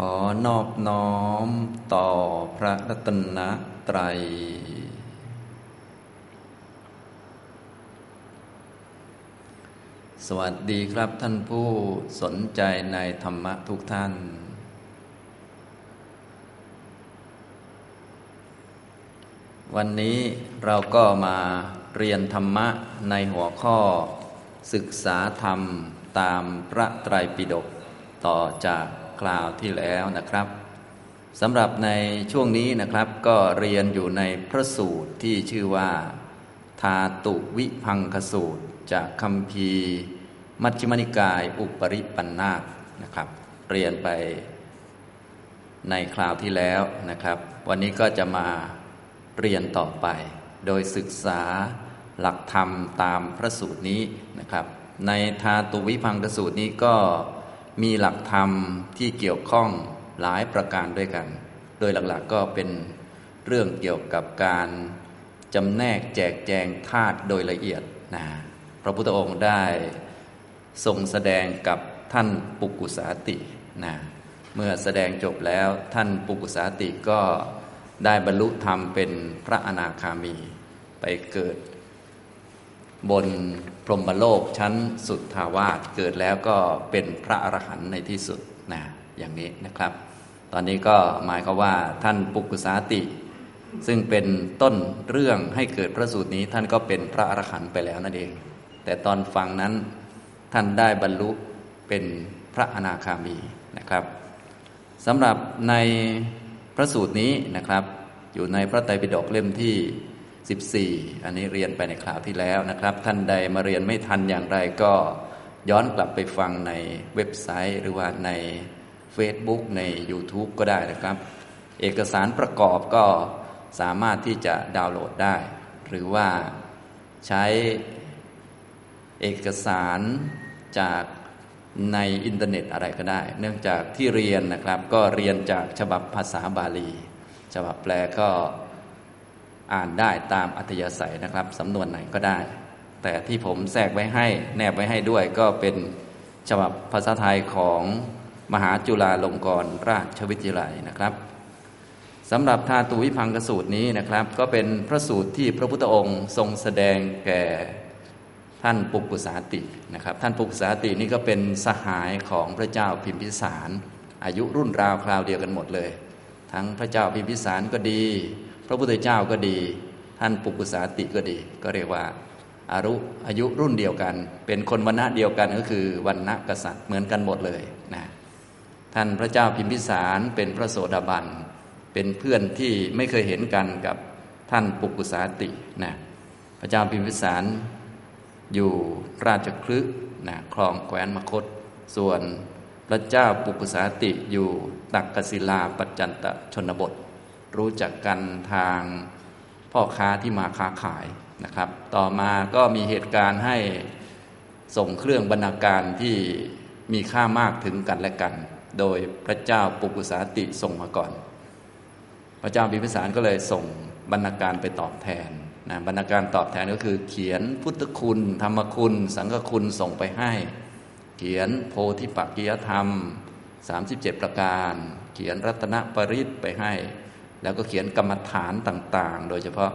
อนอบน้อมต่อพระรัตนตรัย สวัสดีครับท่านผู้สนใจในธรรมะทุกท่าน วันนี้เราก็มาเรียนธรรมะในหัวข้อ ศึกษาธรรมตามพระไตรปิฎกต่อจาก คราวที่แล้วนะครับสำหรับในช่วงนี้นะครับก็เรียนอยู่ในพระสูตรที่ชื่อว่า ทาตุวิพังคสูตร จากคำพีมัชฌิมนิกายอุปริปันธาตนะครับ เรียนไปในคราวที่แล้วนะครับ วันนี้ก็จะมาเรียนต่อไป โดยศึกษาหลักธรรมตามพระสูตรนี้นะครับ ในทาตุวิพังคสูตรนี้ก็ มีหลักธรรมที่เกี่ยวข้องหลายประการด้วยกัน โดยหลักๆก็เป็นเรื่องเกี่ยวกับการจำแนกแจกแจงธาตุโดยละเอียดนะพระพุทธองค์ได้ทรงแสดงกับท่านปุกุสาตินะเมื่อแสดงจบแล้วท่านปุกุสาติก็ได้บรรลุธรรมเป็นพระอนาคามี ไปเกิด บนพรหมโลกชั้นสุดทาวาสเกิดแล้วก็เป็นพระอรหันต์ในที่สุดนะอย่างนี้นะครับ ตอนนี้ก็หมายความว่าท่านปุกุสาติ ซึ่งเป็นต้นเรื่องให้เกิดพระสูตรนี้ท่านก็เป็นพระอรหันต์ไปแล้วนั่นเอง แต่ตอนฟังนั้นท่านได้บรรลุเป็นพระอนาคามีนะครับสำหรับในพระสูตรนี้นะครับ อยู่ในพระไตรปิฎกเล่มที่ 14 อันนี้เรียนไปในคราวที่แล้วนะครับ ท่านใดมาเรียนไม่ทันอย่างไรก็ย้อนกลับไปฟังในเว็บไซต์ หรือว่าใน Facebook ใน YouTube ก็ได้นะครับ เอกสารประกอบก็สามารถที่จะดาวน์โหลดได้ หรือว่าใช้เอกสารจากในอินเทอร์เน็ตอะไรก็ได้ เนื่องจากที่เรียนนะครับ ก็เรียนจากฉบับภาษาบาลี ฉบับแปลก็ อ่านได้ตามอัธยาศัยนะครับ สำนวนไหนก็ได้ แต่ที่ผมแทรกไว้ให้แนบไว้ให้ด้วยก็เป็นฉบับภาษาไทยของมหาจุฬาลงกรณราชวิทยาลัยนะครับสำหรับธาตุวิพังกสูตรนี้นะครับ ก็เป็นพระสูตรที่พระพุทธองค์ทรงแสดงแก่ท่านปุกุสาตินะครับ ท่านปุกุสาตินี่ก็เป็นสหายของพระเจ้าพิมพิสาร อายุรุ่นราวคราวเดียวกันหมดเลย ทั้งพระเจ้าพิมพิสารก็ดี พระพุทธเจ้าก็ดี ท่านปุกุสาติก็ดี ก็เรียกว่าอารุอายุรุ่นเดียวกัน เป็นคนวรรณะเดียวกันก็คือวรรณะกษัตริย์เหมือนกันหมดเลยนะท่านพระเจ้าพิมพิสารเป็นพระโสดาบันเป็นเพื่อนที่ไม่เคยเห็นกันกับท่านปุกุสาตินะพระเจ้าพิมพิสารอยู่ราชคลึนะคลองแคว้นมคต ส่วนพระเจ้าปุกุสาติอยู่ตักกศิลาปัจจันตชนบท รู้จักกันทางพ่อค้าที่มาค้าขายนะครับ ต่อมาก็มีเหตุการณ์ให้ส่งเครื่องบรรณาการที่มีค่ามากถึงกันและกัน โดยพระเจ้าปุกุสาติส่งมาก่อน พระเจ้าพิพิสารก็เลยส่งบรรณาการไปตอบแทนนะบรรณาการตอบแทนก็คือ เขียนพุทธคุณ ธรรมคุณ สังฆคุณส่งไปให้ เขียนโพธิปักกิยธรรม 37 ประการ เขียนรัตนปริศไปให้ แล้วก็เขียนกรรมฐานต่างๆ โดยเฉพาะ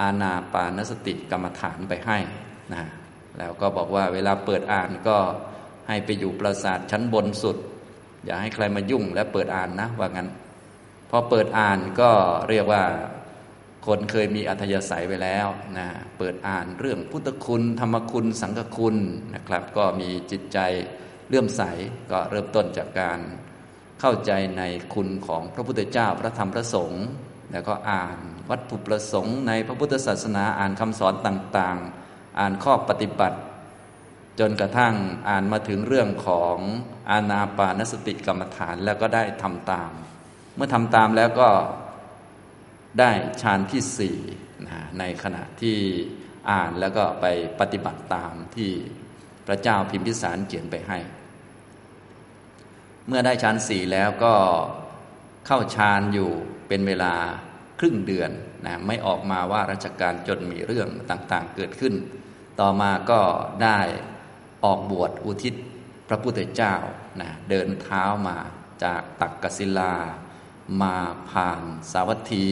อาณาปานสติกรรมฐานไปให้นะแล้วก็บอกว่าเวลาเปิดอ่านก็ให้ไปอยู่ปราสาทชั้นบนสุด อย่าให้ใครมายุ่งและเปิดอ่านนะว่างั้นพอเปิดอ่านก็เรียกว่าคนเคยมีอัธยาศัยไว้แล้วนะเปิดอ่านเรื่องพุทธคุณ ธรรมคุณ สังฆคุณนะครับ ก็มีจิตใจเลื่อมใสก็เริ่มต้นจากการ เข้าใจในคุณของพระพุทธเจ้าพระธรรมพระสงฆ์แล้วก็อ่านวัตถุประสงค์ในพระพุทธศาสนาอ่านคำสอนต่างๆ อ่านข้อปฏิบัติ จนกระทั่งอ่านมาถึงเรื่องของอาณาปานสติกรรมฐานแล้วก็ได้ทำตาม เมื่อทำตามแล้วก็ได้ฌานที่สี่ในขณะที่อ่านแล้วก็ไปปฏิบัติตามที่พระเจ้าพิมพิสารเขียนไปให้ เมื่อได้ฌานสี่แล้วก็เข้าฌานอยู่เป็นเวลาครึ่งเดือนนะไม่ออกมาว่าราชการจนมีเรื่องต่างๆเกิดขึ้น ต่อมาก็ได้ออกบวชอุทิศพระพุทธเจ้านะเดินเท้ามาจากตักกศิลา มาผ่านสาวัตถี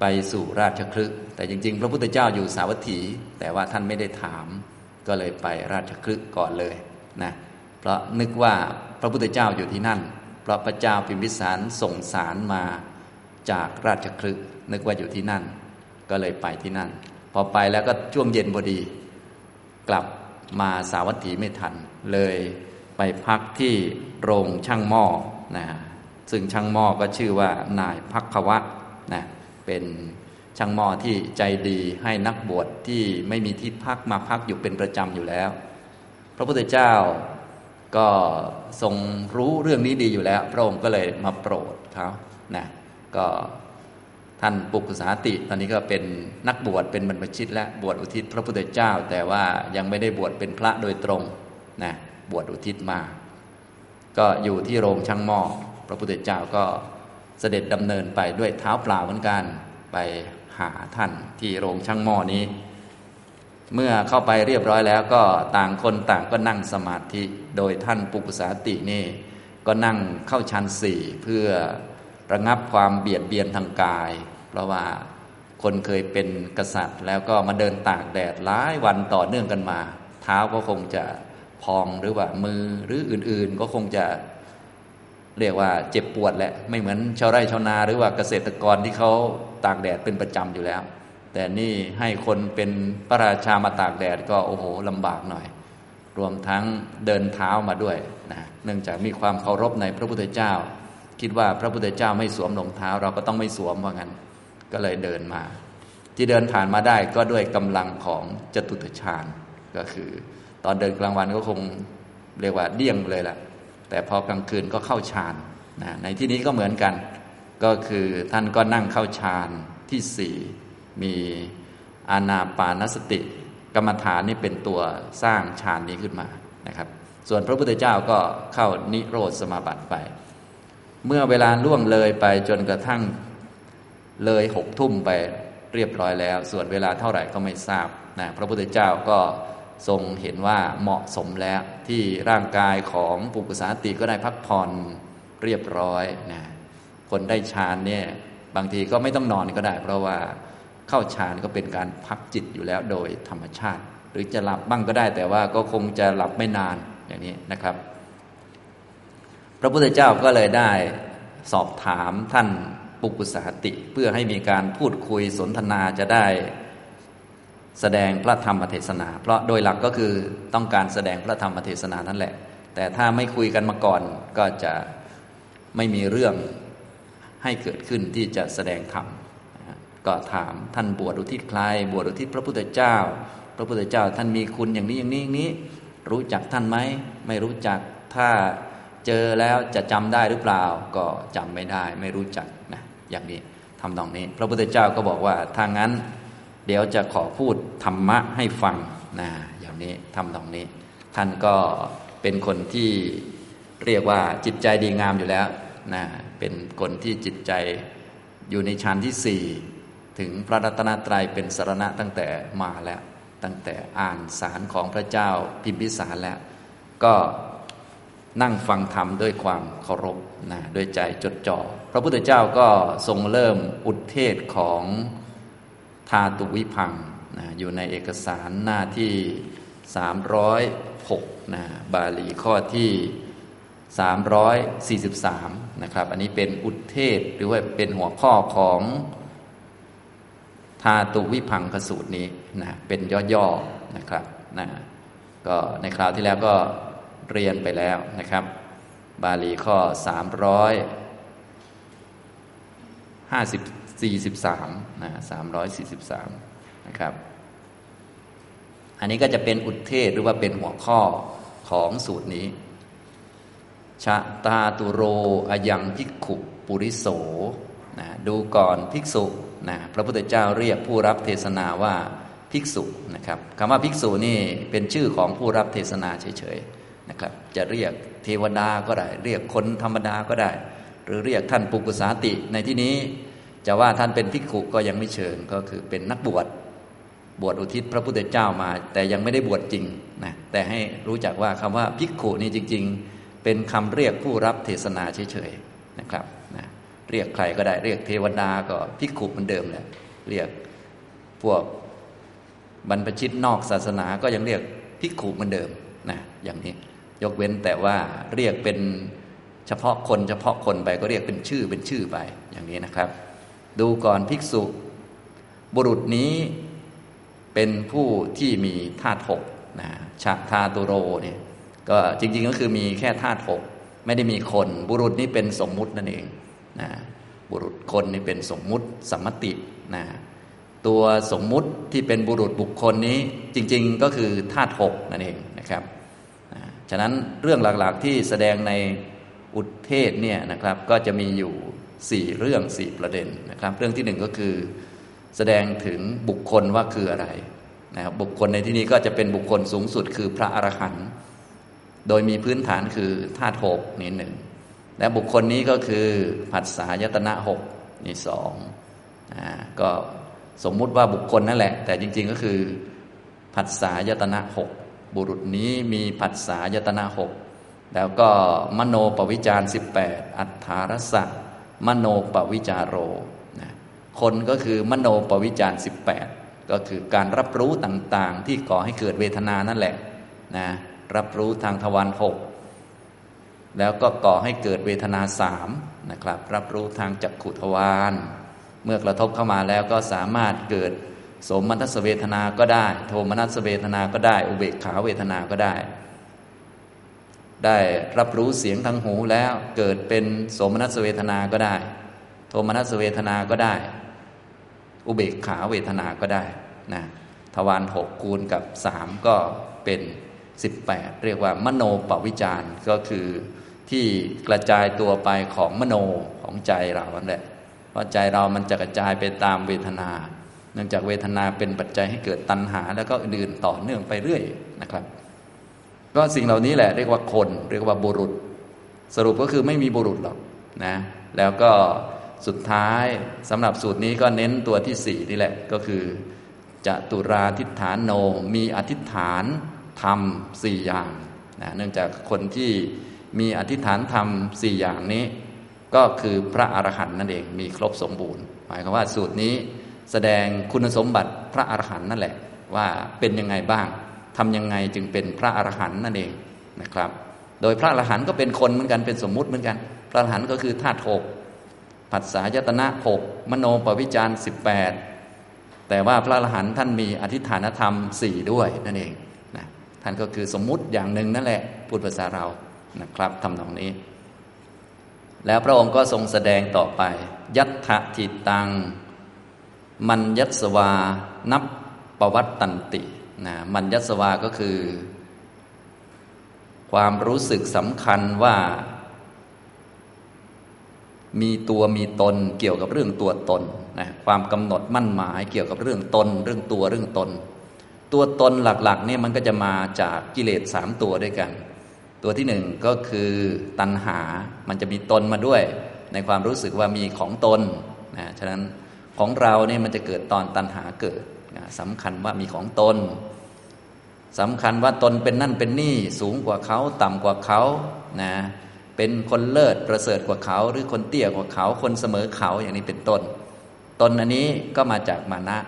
ไปสู่ราชคลึกแต่จริง ๆ พระพุทธเจ้าอยู่สาวัตถี แต่ว่าท่านไม่ได้ถาม ก็เลยไปราชคลึกก่อนเลยนะ ราะนึกว่าพระพุทธเจ้าอยู่ที่นั่น เพราะพระเจ้าพิมพิสารส่งสารมาจากราชคลึกนึกว่าอยู่ที่นั่น ก็เลยไปที่นั่น พอไปแล้วก็ช่วงเย็นพอดี กลับมาสาวัตถีไม่ทัน เลยไปพักที่โรงช่างหม้อนะซึ่งช่างหม้อก็ชื่อว่านายพักควะนะเป็นช่างหม้อที่ใจดีให้นักบวชที่ไม่มีที่พักมาพักอยู่เป็นประจำอยู่แล้ว พระพุทธเจ้า ก็ทรงรู้เรื่องนี้ดีอยู่แล้ว พระองค์ก็เลยมาโปรดเขานะก็ท่านปุกุสาติ ตอนนี้ก็เป็นนักบวชเป็นบรรพชิต และบวชอุทิศพระพุทธเจ้า แต่ว่ายังไม่ได้บวชเป็นพระโดยตรงนะบวชอุทิศมา ก็อยู่ที่โรงช่างหม้อพระพุทธเจ้าก็เสด็จดำเนินไปด้วยเท้าเปล่าเหมือนกันไปหาท่านที่โรงช่างหม้อนี้ เมื่อเข้าไปเรียบร้อยแล้วก็ต่างคนต่างก็นั่งสมาธิ โดยท่านปุกุสาตินี่ ก็นั่งเข้าชั้นสี่เพื่อระงับความเบียดเบียนทางกาย เพราะว่าคนเคยเป็นกษัตริย์ แล้วก็มาเดินตากแดดหลายวันต่อเนื่องกันมา เท้าก็คงจะพองหรือว่ามือหรืออื่นๆ ก็คงจะเรียกว่าเจ็บปวดแหละไม่เหมือนชาวไร่ชาวนาหรือว่าเกษตรกรที่เขาตากแดดเป็นประจำอยู่แล้ว แต่นี่ให้คนเป็นพระราชามาตากแดดก็โอ้โหลำบากหน่อย รวมทั้งเดินเท้ามาด้วยนะเนื่องจากมีความเคารพในพระพุทธเจ้า คิดว่าพระพุทธเจ้าไม่สวมรองเท้า เราก็ต้องไม่สวมว่างั้น ก็เลยเดินมา ที่เดินผ่านมาได้ก็ด้วยกำลังของจตุตฌานก็คือ ตอนเดินกลางวันก็คงเรียกว่าเดี่ยงเลยแหละแต่พอกลางคืนก็เข้าฌานนะในที่นี้ก็เหมือนกัน ก็คือท่านก็นั่งเข้าฌานที่สี่ มีอานาปานสติ กรรมฐานนี่เป็นตัวสร้างฌานนี้ขึ้นมานะครับ ส่วนพระพุทธเจ้าก็เข้านิโรธสมาบัติไป เมื่อเวลาล่วงเลยไปจนกระทั่งเลยหกทุ่มไปเรียบร้อยแล้ว ส่วนเวลาเท่าไหร่ก็ไม่ทราบนะพระพุทธเจ้าก็ทรงเห็นว่าเหมาะสมแล้วที่ร่างกายของปุกุสาติก็ได้พักผ่อนเรียบร้อยนะคนได้ฌานเนี่ยบางทีก็ไม่ต้องนอนก็ได้ เพราะว่า เข้าฌานก็เป็นการพักจิตอยู่แล้วโดยธรรมชาติ หรือจะหลับบ้างก็ได้แต่ว่าก็คงจะหลับไม่นานอย่างนี้นะครับ พระพุทธเจ้าก็เลยได้สอบถามท่านปุกุสาติ เพื่อให้มีการพูดคุยสนทนาจะได้แสดงพระธรรมเทศนา เพราะโดยหลักก็คือต้องการแสดงพระธรรมเทศนานั่นแหละ แต่ถ้าไม่คุยกันมาก่อนก็จะไม่มีเรื่องให้เกิดขึ้นที่จะแสดงธรรม ก็ถามท่านบวชอุทิศใครบวชอุทิศพระพุทธเจ้า พระพุทธเจ้าท่านมีคุณอย่างนี้อย่างนี้อย่างนี้ รู้จักท่านไหมไม่รู้จักถ้าเจอแล้วจะจำได้หรือเปล่า ก็จำไม่ได้ ไม่รู้จักนะอย่างนี้ทำตรงนี้ พระพุทธเจ้าก็บอกว่าถ้างั้น เดี๋ยวจะขอพูดธรรมะให้ฟังนะอย่างนี้ทำตรงนี้ ท่านก็เป็นคนที่เรียกว่าจิตใจดีงามอยู่แล้วนะเป็นคนที่จิตใจอยู่ในชั้นที่สี่ ถึงพระรัตนตรัยเป็นสารณะตั้งแต่มาแล้ว ตั้งแต่อ่านสารของพระเจ้าพิมพิสารแล้ว ก็นั่งฟังธรรมด้วยความเคารพนะด้วยใจจดจ่อพระพุทธเจ้าก็ทรงเริ่มอุทเทศของธาตุวิพังนะอยู่ในเอกสารหน้าที่ 306นะบาลีข้อที่ 343 นะครับ อันนี้เป็นอุทเทศหรือว่าเป็นหัวข้อของ ธาตุวิพังคสูตรนี้นะเป็นย่อๆนะครับนะก็ในคราวที่แล้วก็เรียนไปแล้วนะครับ บาลีข้อ350 43นะ343นะครับ อันนี้ก็จะเป็นอุทเทศหรือว่าเป็นหัวข้อของสูตรนี้ ชะตาตุโรอยังภิกขุปุริโสนะดูก่อนภิกษุ นะพระพุทธเจ้าเรียกผู้รับเทศนาว่าภิกษุนะครับคำว่าภิกษุนี่เป็นชื่อของผู้รับเทศนาเฉยๆนะครับ จะเรียกเทวดาก็ได้ เรียกคนธรรมดาก็ได้ หรือเรียกท่านปุกุสาติ ในที่นี้จะว่าท่านเป็นภิกขุก็ยังไม่เชิงก็คือเป็นนักบวชบวชอุทิศพระพุทธเจ้ามา แต่ยังไม่ได้บวชจริงนะแต่ให้รู้จักว่าคำว่าภิกขุนี่จริง ๆ เป็นคำเรียกผู้รับเทศนาเฉยๆนะครับ เรียกใครก็ได้ เรียกเทวดาก็พิกุเหมือนเดิมแหละเรียกพวกบรรพชิตนอกศาสนาก็ยังเรียกพิกุเหมือนเดิมนะอย่างนี้ยกเว้นแต่ว่าเรียกเป็นเฉพาะคนเฉพาะคนไปก็เรียกเป็นชื่อเป็นชื่อไปอย่างนี้นะครับ ดูก่อนภิกษุ บุรุษนี้เป็นผู้ที่มีธาตุหกนะชาทาตุโรเนี่ยก็จริงๆก็คือมีแค่ธาตุหกไม่ได้มีคน บุรุษนี้เป็นสมมุตินั่นเอง นะบุรุษคนนี่เป็นสมมุติสัมมตินะตัวสมมุติที่เป็นบุรุษบุคคลนี้จริง ๆ ก็คือธาตุหกนั่นเองนะครับฉะนั้นเรื่องหลักๆที่แสดงในอุทเทศเนี่ยนะครับก็จะมีอยู่สี่เรื่องสี่ประเด็นนะครับ เรื่องที่หนึ่งก็คือแสดงถึงบุคคลว่าคืออะไรนะครับบุคคลในที่นี้ก็จะเป็นบุคคลสูงสุดคือพระอรหันต์โดยมีพื้นฐานคือธาตุหกนี่หนึ่ง และบุคคลนี้ก็คือผัสสะยตนะหกนี่สองอ่าก็สมมุติว่าบุคคลนั่นแหละ แต่จริง ๆก็คือผัสสะยตนะหกบุรุษนี้มีผัสสะยตนะหกแล้วก็มโนปวิจารสิบแปดอัฏฐารสะมโนปวิจารโรนะคนก็คือมโนปวิจารสิบแปดก็คือการรับรู้ต่างๆ ที่ก่อให้เกิดเวทนานั่นแหละนะรับรู้ทางทวารหก แล้วก็ก่อให้เกิดเวทนาสามนะครับ รับรู้ทางจักขุทวารเมื่อกระทบเข้ามาแล้วก็สามารถเกิดสมนัสเวทนาก็ได้ โทมนัสเวทนาก็ได้ อุเบกขาเวทนาก็ได้ ได้รับรู้เสียงทางหูแล้วเกิดเป็นสมนัสเวทนาก็ได้ โทมนัสเวทนาก็ได้ อุเบกขาเวทนาก็ได้นะทวารหกคูณกับสามก็เป็น 18 เรียกว่ามโนปวิจารก็คือ ที่กระจายตัวไปของมโนของใจเราแหละเพราะใจเรามันจะกระจายไปตามเวทนา เนื่องจากเวทนาเป็นปัจจัยให้เกิดตัณหา แล้วก็อื่นต่อเนื่องไปเรื่อยนะครับ ก็สิ่งเหล่านี้แหละเรียกว่าคนเรียกว่าบุรุษ สรุปก็คือไม่มีบุรุษหรอกนะแล้วก็สุดท้ายสำหรับสูตรนี้ก็เน้นตัวที่สี่นี่แหละก็คือจะตุราทิฏฐานโนมีอธิษฐานธรรมสี่อย่างนะเนื่องจากคนที่ มีอธิษฐานธรรมสี่อย่างนี้ ก็คือพระอรหันต์นั่นเองมีครบสมบูรณ์ หมายความว่าสูตรนี้แสดงคุณสมบัติพระอรหันต์นั่นแหละ ว่าเป็นยังไงบ้างทำยังไงจึงเป็นพระอรหันต์นั่นเองนะครับ โดยพระอรหันต์ก็เป็นคนเหมือนกันเป็นสมมุติเหมือนกัน พระอรหันต์ก็คือธาตุหกผัสสะยตนะหกมโนปวิจารสิบแปดแต่ว่าพระอรหันต์ท่านมีอธิฐานธรรมสี่ด้วยนั่นเองนะท่านก็คือสมมุติอย่างหนึ่งนั่นแหละพูดภาษาเรา นะครับทำนองนี้ แล้วพระองค์ก็ทรงแสดงต่อไป ยัตถทิตัง มันยัสวา นับประวัตตันตินะมันยัสวาก็คือ ความรู้สึกสำคัญว่า มีตัวมีตนเกี่ยวกับเรื่องตัวตนนะความกำหนดมั่นหมายเกี่ยวกับเรื่องตน เรื่องตัวเรื่องตน ตัวตนหลักๆเนี่ยมันก็จะมาจากกิเลสสามตัวด้วยกัน ตัวที่หนึ่งก็คือตัณหา มันจะมีตนมาด้วย ในความรู้สึกว่ามีของตนนะฉะนั้นของเราเนี่ยมันจะเกิดตอนตัณหาเกิดนะสำคัญว่ามีของตนสำคัญว่าตนเป็นนั่นเป็นนี่ สูงกว่าเขาต่ำกว่าเขานะเป็นคนเลิศประเสริฐกว่าเขา หรือคนเตี้ยกว่าเขา คนเสมอเขาอย่างนี้เป็นต้นตนอันนี้ก็มาจากมานะ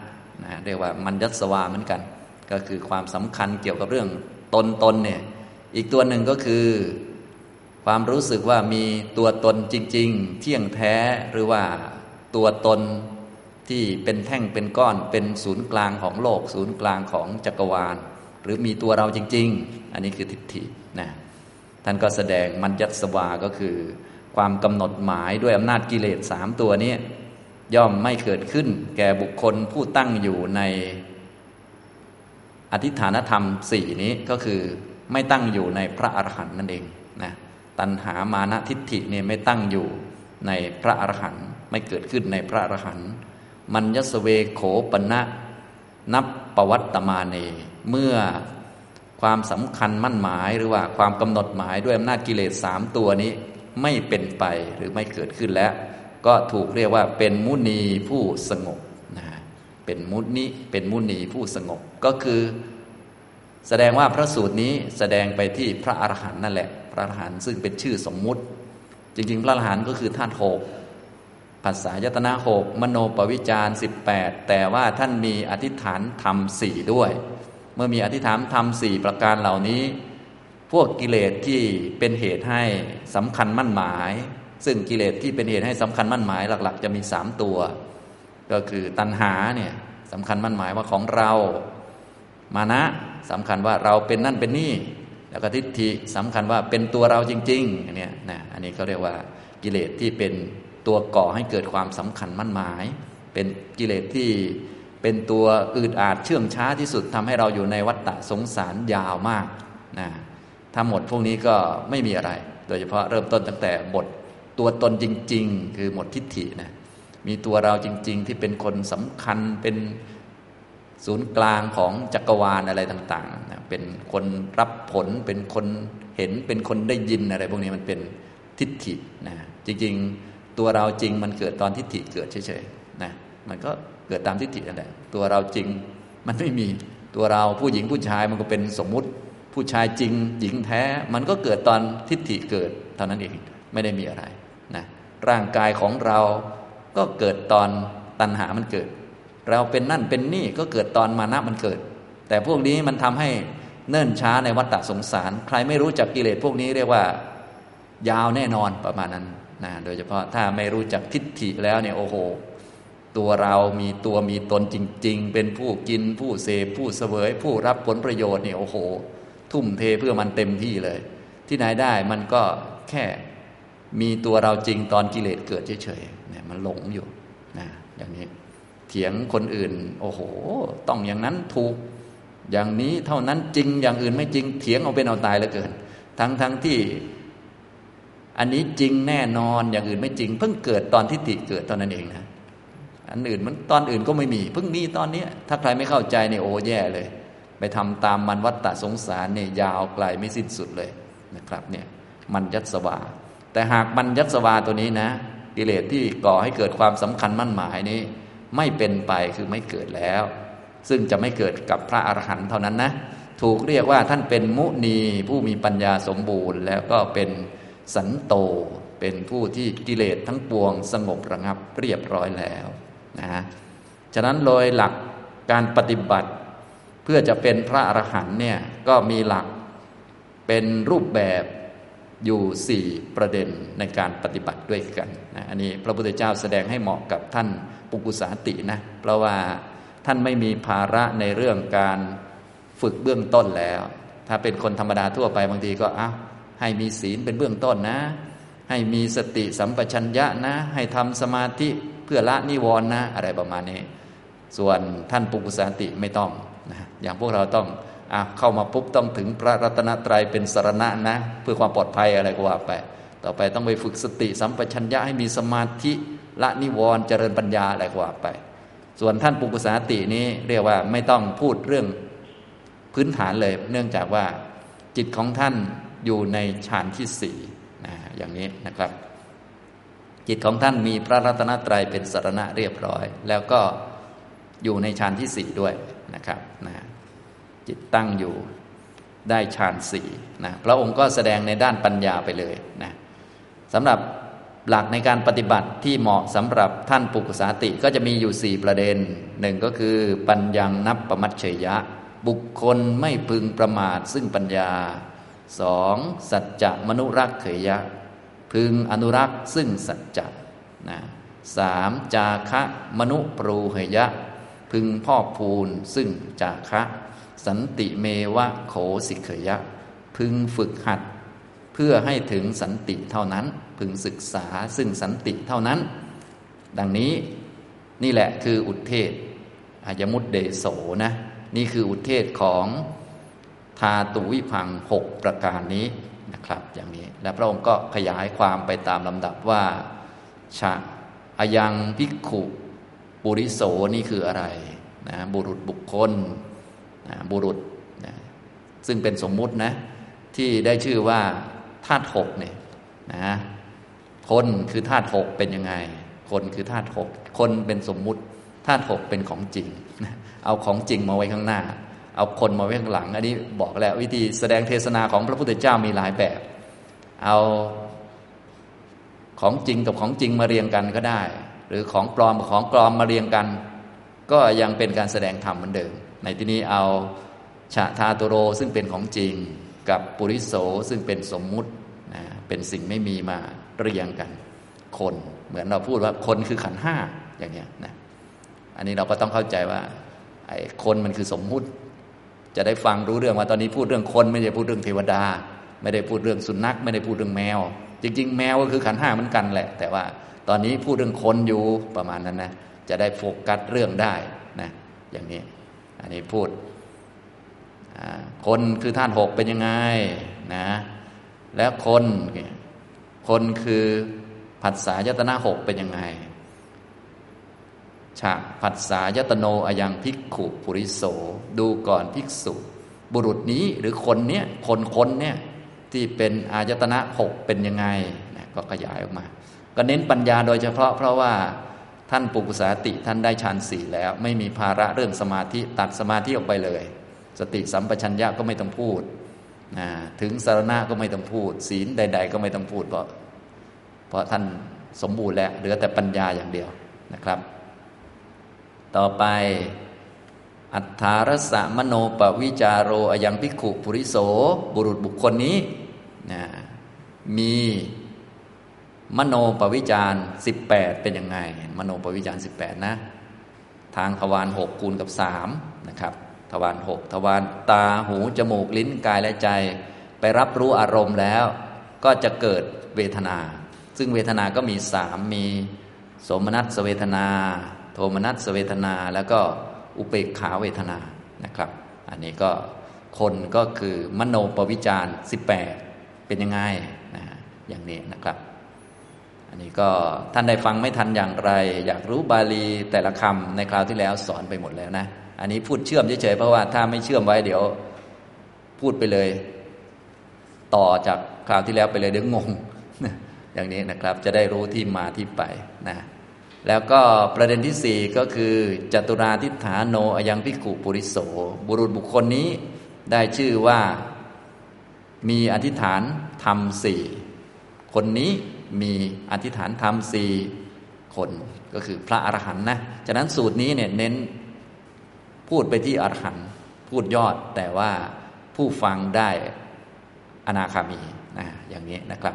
นะเรียกว่ามันยัสวาเหมือนกัน ก็คือความสำคัญเกี่ยวกับเรื่องตนตนเนี่ย อีกตัวหนึ่งก็คือ ความรู้สึกว่ามีตัวตนจริง ๆ เที่ยงแท้หรือว่าตัวตนที่เป็นแท่งเป็นก้อนเป็นศูนย์กลางของโลก ศูนย์กลางของจักรวาล หรือมีตัวเราจริง ๆ อันนี้คือทิฏฐินะท่านก็แสดงมัญญัสวาก็คือ ความกำหนดหมายด้วยอำนาจกิเลสสามตัวนี้ ย่อมไม่เกิดขึ้น แก่บุคคลผู้ตั้งอยู่ใน อธิฐานธรรมสี่นี้ก็คือ ไม่ตั้งอยู่ในพระอรหันต์นั่นเองนะตัณหามานะทิฏฐิเนี่ยไม่ตั้งอยู่ในพระอรหันต์ไม่เกิดขึ้นในพระอรหันต์มันยสเวโขปณะนับปวัตตมาเน เมื่อความสำคัญมั่นหมายหรือว่าความกำหนดหมายด้วยอำนาจกิเลสสามตัวนี้ไม่เป็นไปหรือไม่เกิดขึ้นแล้ว ก็ถูกเรียกว่าเป็นมุนีผู้สงบนะเป็นมุนีเป็นมุนีผู้สงบก็คือ แสดงว่าพระสูตรนี้แสดงไปที่พระอรหันต์นั่นแหละ พระอรหันต์ซึ่งเป็นชื่อสมมุติ จริง ๆ พระอรหันต์ก็คือธาตุหกภาษายตนาหกมโนปวิจารสิบแปดแต่ว่าท่านมีอธิษฐานธรรมสี่ด้วย เมื่อมีอธิษฐานธรรมสี่ประการเหล่านี้ พวกกิเลสที่เป็นเหตุให้สำคัญมั่นหมาย ซึ่งกิเลสที่เป็นเหตุให้สำคัญมั่นหมายหลัก ๆ จะมีสามตัว ก็คือตัณหาเนี่ยสำคัญมั่นหมายว่าของเรา มานะ สำคัญว่าเราเป็นนั่นเป็นนี่ แล้วก็ทิฏฐิสำคัญว่าเป็นตัวเราจริงๆอันนี้นะอันนี้เขาเรียกว่ากิเลสที่เป็นตัวก่อให้เกิดความสำคัญมั่นหมาย เป็นกิเลสที่เป็นตัวอืดอาดเชื่องช้าที่สุดทำให้เราอยู่ในวัฏฏะสงสารยาวมากนะถ้าหมดพวกนี้ก็ไม่มีอะไร โดยเฉพาะเริ่มต้นตั้งแต่บทตัวตนจริง ๆ คือหมดทิฏฐินะมีตัวเราจริง ๆ ที่เป็นคนสำคัญเป็น ศูนย์กลางของจักรวาลอะไรต่างๆนะเป็นคนรับผลเป็นคนเห็นเป็นคนได้ยินอะไร พวกนี้มันเป็นทิฏฐินะจริงๆตัวเราจริงมันเกิดตอนทิฏฐิเกิดเฉยๆนะมันก็เกิดตามทิฏฐินั่นแหละตัวเราจริงมันไม่มีตัวเราผู้หญิงผู้ชายมันก็เป็นสมมุติ ผู้ชายจริง หญิงแท้ มันก็เกิดตอนทิฏฐิเกิดเท่านั้นเองไม่ได้มีอะไรนะร่างกายของเราก็เกิดตอนตัณหามันเกิด เราเป็นนั่นเป็นนี่ก็เกิดตอนมานะมันเกิด แต่พวกนี้มันทำให้เนิ่นช้าในวัฏฏะสงสาร ใครไม่รู้จักกิเลสพวกนี้เรียกว่า ยาวแน่นอนประมาณนั้นนะโดยเฉพาะถ้าไม่รู้จักทิฏฐิแล้วเนี่ยโอ้โห ตัวเรามีตัวมีตนจริง ๆ เป็นผู้กินผู้เสพผู้เสวย ผู้รับผลประโยชน์เนี่ยโอ้โห ทุ่มเทเพื่อมันเต็มที่เลย ที่ไหนได้มันก็แค่มีตัวเราจริงตอนกิเลสเกิดเฉยๆเนี่ยมันหลงอยู่นะอย่างนี้ เถียงคนอื่น โอ้โห ต้องอย่างนั้นถูกอย่างนี้เท่านั้นจริงอย่างอื่นไม่จริงเถียงเอาเป็นเอาตายเหลือเกิน ทั้งทั้งที่อันนี้จริงแน่นอนอย่างอื่นไม่จริง เพิ่งเกิดตอนที่ติเกิดตอนนั้นเองนะอันอื่นมันตอนอื่นก็ไม่มี เพิ่งมีตอนนี้ถ้าใครไม่เข้าใจเนี่ยโอ้แย่เลย ไปทำตามมันวัฏฏะสงสารเนี่ยยาวไกลไม่สิ้นสุดเลยนะครับเนี่ยมันยัตสวา แต่หากมันยัตสวาตัวนี้นะกิเลสที่ก่อให้เกิดความสำคัญมั่นหมายนี้ ไม่เป็นไปคือไม่เกิดแล้ว ซึ่งจะไม่เกิดกับพระอรหันต์เท่านั้นนะ ถูกเรียกว่าท่านเป็นมุนีผู้มีปัญญาสมบูรณ์ แล้วก็เป็นสันโต เป็นผู้ที่กิเลสทั้งปวงสงบระงับเรียบร้อยแล้วนะฉะนั้นโดยหลักการปฏิบัติเพื่อจะเป็นพระอรหันต์เนี่ยก็มีหลักเป็นรูปแบบอยู่สี่ประเด็นในการปฏิบัติด้วยกันนะอันนี้พระพุทธเจ้าแสดงให้เหมาะกับท่าน ปุกุสาตินะเพราะว่าท่านไม่มีภาระในเรื่องการฝึกเบื้องต้นแล้ว ถ้าเป็นคนธรรมดาทั่วไปบางทีก็อ้าให้มีศีลเป็นเบื้องต้นนะ ให้มีสติสัมปชัญญะนะ ให้ทำสมาธิเพื่อละนิวรณ์นะ อะไรประมาณนี้ ส่วนท่านปุกุสาติไม่ต้องนะอย่างพวกเราต้องอเข้ามาปุ๊บต้องถึงพระรัตนตรัยเป็นสารณะนะ เพื่อความปลอดภัยอะไรก็ว่าไป ต่อไปต้องไปฝึกสติสัมปชัญญะให้มีสมาธิ ละนิวรณ์เจริญปัญญาอะไรกว่าไป ส่วนท่านปุกุสาตินี้เรียกว่าไม่ต้องพูดเรื่องพื้นฐานเลย เนื่องจากว่าจิตของท่านอยู่ในฌานที่สี่นะอย่างนี้นะครับ จิตของท่านมีพระรัตนตรัยเป็นสรณะเรียบร้อย แล้วก็อยู่ในฌานที่สี่ด้วยนะครับนะจิตตั้งอยู่ได้ฌานสี่นะพระองค์ก็แสดงในด้านปัญญาไปเลยนะสำหรับ หลักในการปฏิบัติที่เหมาะสำหรับท่านปุกุสาติก็จะมีอยู่สี่ประเด็นหนึ่งก็คือ ปัญญังนับประมัชเฉยะ บุคคลไม่พึงประมาทซึ่งปัญญาสองสัจจะมนุรักเขยะ พึงอนุรักษ์ซึ่งสัจจะนะสามจาคะมนุปรูเหยะ พึงพ่อพูนซึ่งจาคะ สันติเมวะโขสิเขยะ พึงฝึกหัด เพื่อให้ถึงสันติเท่านั้น พึงศึกษาซึ่งสันติเท่านั้น ดังนี้นี่แหละคืออุทเทศอายมุตเดโสนะนี่คืออุทเทศของทาตุวิพังหกประการนี้นะครับ อย่างนี้และพระองค์ก็ขยายความไปตามลำดับว่าชะอายังพิกขุปุริโสนี่คืออะไรนะบุรุษบุคคลนะบุรุษนะซึ่งเป็นสมมุตินะที่ได้ชื่อว่าธาตุหกเนี่ยนะ คนคือธาตุหกเป็นยังไง คนคือธาตุหกคนเป็นสมมุติธาตุหกเป็นของจริง เอาของจริงมาไว้ข้างหน้า เอาคนมาไว้ข้างหลัง อันนี้บอกแล้ววิธีแสดงเทศนาของพระพุทธเจ้ามีหลายแบบ เอาของจริงกับของจริงมาเรียงกันก็ได้ หรือของปลอมกับของปลอมมาเรียงกัน ก็ยังเป็นการแสดงธรรมเหมือนเดิม ในที่นี้เอาชาทาตุโรซึ่งเป็นของจริง กับปุริโสซึ่งเป็นสมมุตินะเป็นสิ่งไม่มีมา เรียงกัน คนเหมือนเราพูดว่าคนคือขันห้าอย่างเงี้ยนะอันนี้เราก็ต้องเข้าใจว่าไอ้คนมันคือสมมุติ จะได้ฟังรู้เรื่องว่าตอนนี้พูดเรื่องคนไม่ได้พูดเรื่องเทวดา ไม่ได้พูดเรื่องสุนัข ไม่ได้พูดเรื่องแมว จริง ๆ แมวก็คือขันห้าเหมือนกันแหละ แต่ว่าตอนนี้พูดเรื่องคนอยู่ประมาณนั้นนะจะได้โฟกัสเรื่องได้นะอย่างนี้ อันนี้พูดคนคือท่านหกเป็นยังไงนะ แล้วคน คนคือผัสสะยตนาหกเป็นยังไงฉะผัสสะยตโนอยังภิกขุปุริโส ดูก่อนภิกษุ บุรุษนี้หรือคนเนี้ยคนคนเนี้ยที่เป็นอายตนะหกเป็นยังไงนะก็ขยายออกมา ก็เน้นปัญญาโดยเฉพาะเพราะว่าท่านปุกุสาติท่านได้ฌานสี่แล้ว ไม่มีภาระเรื่องสมาธิตัดสมาธิออกไปเลย สติสัมปชัญญะก็ไม่ต้องพูด ถึงสารณะก็ไม่ต้องพูด ศีลใด ๆ ก็ไม่ต้องพูดเพราะเพราะท่านสมบูรณ์แล้วเหลือแต่ปัญญาอย่างเดียวนะครับ ต่อไปอัฏฐารสะมโนปวิจารโรอยังพิขุปุริโสบุรุษบุคคลนี้นะมีมโนปวิจารสิบแปดเป็นยังไง มโนปวิจารสิบแปดนะ ทางทวารหกคูณกับสามนะครับ ทวารหกทวารตาหูจมูกลิ้นกายและใจ ไปรับรู้อารมณ์แล้ว ก็จะเกิดเวทนา ซึ่งเวทนาก็มีสามมี สมนัตสเวทนา โทมนัสสเวทนาแล้วก็อุเบกขาเวทนานะครับ อันนี้ก็คนก็คือมโนปวิจารสิบแปดเป็นยังไงนะอย่างนี้นะครับ อันนี้ก็ท่านได้ฟังไม่ทันอย่างไร อยากรู้บาลีแต่ละคำในคราวที่แล้วสอนไปหมดแล้วนะ อันนี้พูดเชื่อมเฉยๆเพราะว่าถ้าไม่เชื่อมไว้เดี๋ยว พูดไปเลย ต่อจากคราวที่แล้วไปเลยเดี๋ยวงงอย่างนี้นะครับจะได้รู้ที่มาที่ไปนะแล้วก็ประเด็นที่สี่ก็คือจตุราทิฏฐานโนอยังพิกุปุริโส บุรุษบุคคลนี้ได้ชื่อว่ามีอธิษฐานธรรมสี่คนนี้มีอธิษฐานธรรมสี่คนก็คือพระอรหันต์นะ ฉะนั้นสูตรนี้เนี่ยเน้น พูดไปที่อรหันต์พูดยอดแต่ว่าผู้ฟังได้อนาคามีนะอย่างนี้นะครับ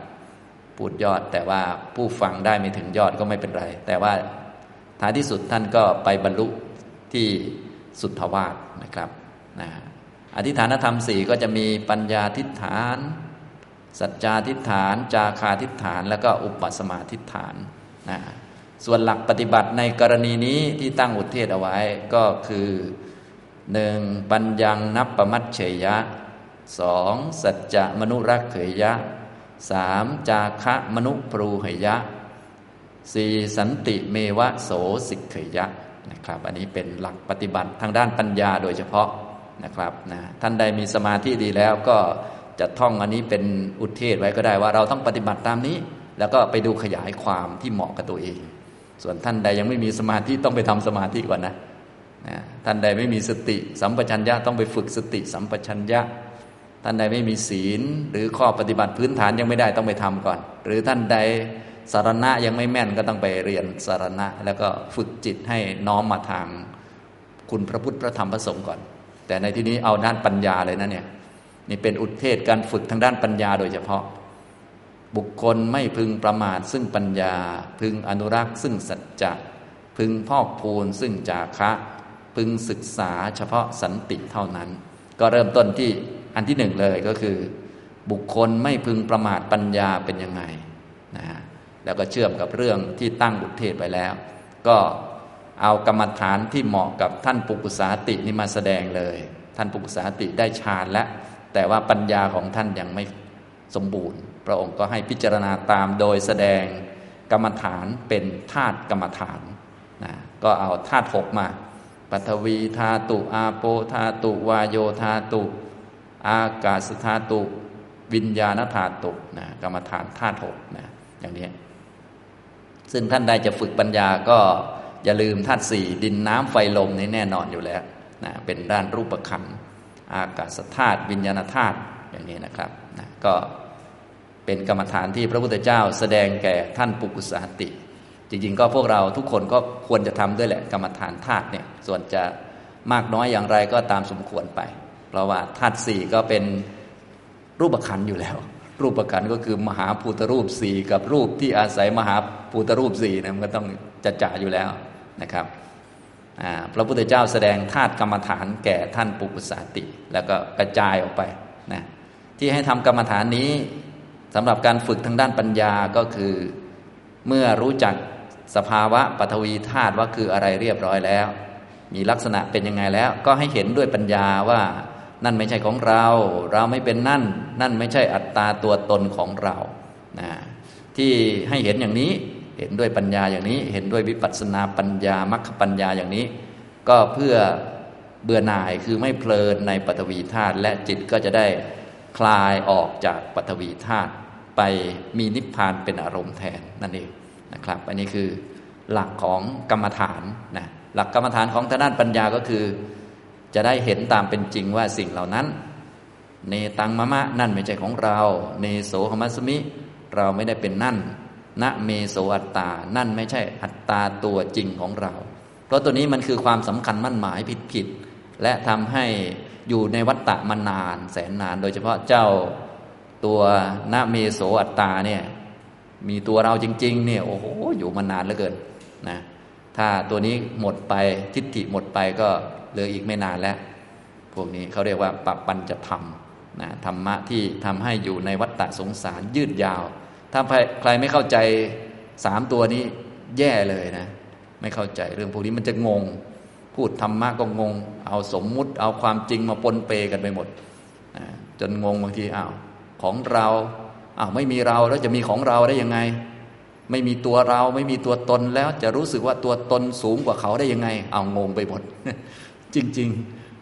พูดยอดแต่ว่าผู้ฟังได้ไม่ถึงยอดก็ไม่เป็นไร แต่ว่าท้ายที่สุดท่านก็ไปบรรลุที่สุทธวาสนะครับนะอธิฐานธรรมสี่ก็จะมีปัญญาทิฏฐาน สัจจาทิฏฐาน จาคาทิฏฐาน แล้วก็อุปสมาทิฏฐานนะส่วนหลักปฏิบัติในกรณีนี้ที่ตั้งอุทเทศเอาไว้ก็คือ หนึ่งปัญญังนับประมัตเฉยยะสองสัจจะมนุรักเขยยะสามจาคะมนุปรูเหยยะสี่สันติเมวะโสสิกเขยยะนะครับ อันนี้เป็นหลักปฏิบัติทางด้านปัญญาโดยเฉพาะนะครับนะท่านใดมีสมาธิดีแล้วก็จะท่องอันนี้เป็นอุทเทศไว้ก็ได้ว่าเราต้องปฏิบัติตามนี้ แล้วก็ไปดูขยายความที่เหมาะกับตัวเอง ส่วนท่านใดยังไม่มีสมาธิต้องไปทำสมาธิก่อนนะ นะท่านใดไม่มีสติสัมปชัญญะต้องไปฝึกสติสัมปชัญญะ ท่านใดไม่มีศีล หรือข้อปฏิบัติพื้นฐานยังไม่ได้ต้องไปทำก่อน หรือท่านใดสารณะยังไม่แม่นก็ต้องไปเรียนสารณะ แล้วก็ฝึกจิตให้น้อมมาทางคุณพระพุทธพระธรรมพระสงฆ์ก่อน แต่ในที่นี้เอาด้านปัญญาเลยนะเนี่ยนี่เป็นอุทเทศการฝึกทางด้านปัญญาโดยเฉพาะ บุคคลไม่พึงประมาทซึ่งปัญญา พึงอนุรักษ์ซึ่งสัจจะพึงพอกพูนซึ่งจาคะ พึงศึกษาเฉพาะสันติเท่านั้น ก็เริ่มต้นที่อันที่หนึ่งเลยก็คือ บุคคลไม่พึงประมาทปัญญาเป็นยังไงนะแล้วก็เชื่อมกับเรื่องที่ตั้งบุตรเทศไปแล้ว ก็เอากรรมฐานที่เหมาะกับท่านปุกุสาตินี่มาแสดงเลย ท่านปุกุสาติได้ฌานแล้วแต่ว่าปัญญาของท่านยังไม่สมบูรณ์ พระองค์ก็ให้พิจารณาตามโดยแสดงกรรมฐานเป็นธาตุกรรมฐานนะก็เอาธาตุหกมา ปัทวีธาตุ อาโปธาตุ วายโยธาตุ อากาศธาตุ วิญญาณธาตุนะกรรมฐานธาตุหกนะอย่างนี้ ซึ่งท่านใดจะฝึกปัญญาก็อย่าลืมธาตุสี่ดินน้ำไฟลมนี่แน่นอนอยู่แล้วนะเป็นด้านรูปขันอากาศธาตุวิญญาณธาตุอย่างนี้นะครับนะก็เป็นกรรมฐานที่พระพุทธเจ้าแสดงแก่ท่านปุกุสาติ จริงๆ ก็พวกเราทุกคนก็ควรจะทำด้วยแหละกรรมฐานธาตุเนี่ยส่วนจะมากน้อยอย่างไรก็ตามสมควรไป เพราะว่าธาตุสี่ก็เป็นรูปขันอยู่แล้ว รูปขันก็คือมหาภูตรูปสี่กับรูปที่อาศัยมหาภูตรูปสี่นะมันก็ต้องจะจ่าอยู่แล้วนะครับพระพุทธเจ้าแสดงธาตุกรรมฐานแก่ท่านปุกุสาติ แล้วก็กระจายออกไปนะที่ให้ทำกรรมฐานนี้สำหรับการฝึกทางด้านปัญญาก็คือ เมื่อรู้จักสภาวะปฐวีธาตุว่าคืออะไรเรียบร้อยแล้ว มีลักษณะเป็นยังไงแล้ว ก็ให้เห็นด้วยปัญญาว่านั่นไม่ใช่ของเรา เราไม่เป็นนั่น นั่นไม่ใช่อัตตาตัวตนของเรานะที่ให้เห็นอย่างนี้เห็นด้วยปัญญาอย่างนี้ เห็นด้วยวิปัสสนาปัญญามรรคปัญญาอย่างนี้ ก็เพื่อเบื่อหน่ายคือไม่เพลินในปฐวีธาตุและจิตก็จะได้คลายออกจากปฐวีธาตุ ไปมีนิพพานเป็นอารมณ์แทนนั่นเองนะครับ อันนี้คือหลักของกรรมฐานนะหลักกรรมฐานของทางด้านปัญญาก็คือ จะได้เห็นตามเป็นจริงว่าสิ่งเหล่านั้น เนตังมะมะนั่นไม่ใช่ของเรา เนโสหมัสมิ เราไม่ได้เป็นนั่นณเมโสอัตตา นั่นไม่ใช่อัตตาตัวจริงของเรา เพราะตัวนี้มันคือความสำคัญมั่นหมายผิดผิดและทำให้อยู่ในวัฏฏะมานาน แสนนาน โดยเฉพาะเจ้า ตัวณเมโสอัตตาเนี่ย มีตัวเราจริง ๆ เนี่ยโอ้โหอยู่มานานเหลือเกินนะถ้าตัวนี้หมดไปทิฏฐิหมดไปก็เหลืออีกไม่นานแล้ว พวกนี้เขาเรียกว่าปัปัญจะธรรมนะธรรมะที่ทำให้อยู่ในวัฏฏะสงสารยืดยาว ถ้าใครไม่เข้าใจสามตัวนี้แย่เลยนะ ไม่เข้าใจเรื่องพวกนี้มันจะงง พูดธรรมะก็งง เอาสมมุติ เอาความจริงมาปนเปกันไปหมดนะจนงงบางทีอ้าว ของเราอ้าวไม่มีเราแล้วจะมีของเราได้ยังไง ไม่มีตัวเราไม่มีตัวตนแล้วจะรู้สึกว่าตัวตนสูงกว่าเขาได้ยังไง เอางงไปหมดจริง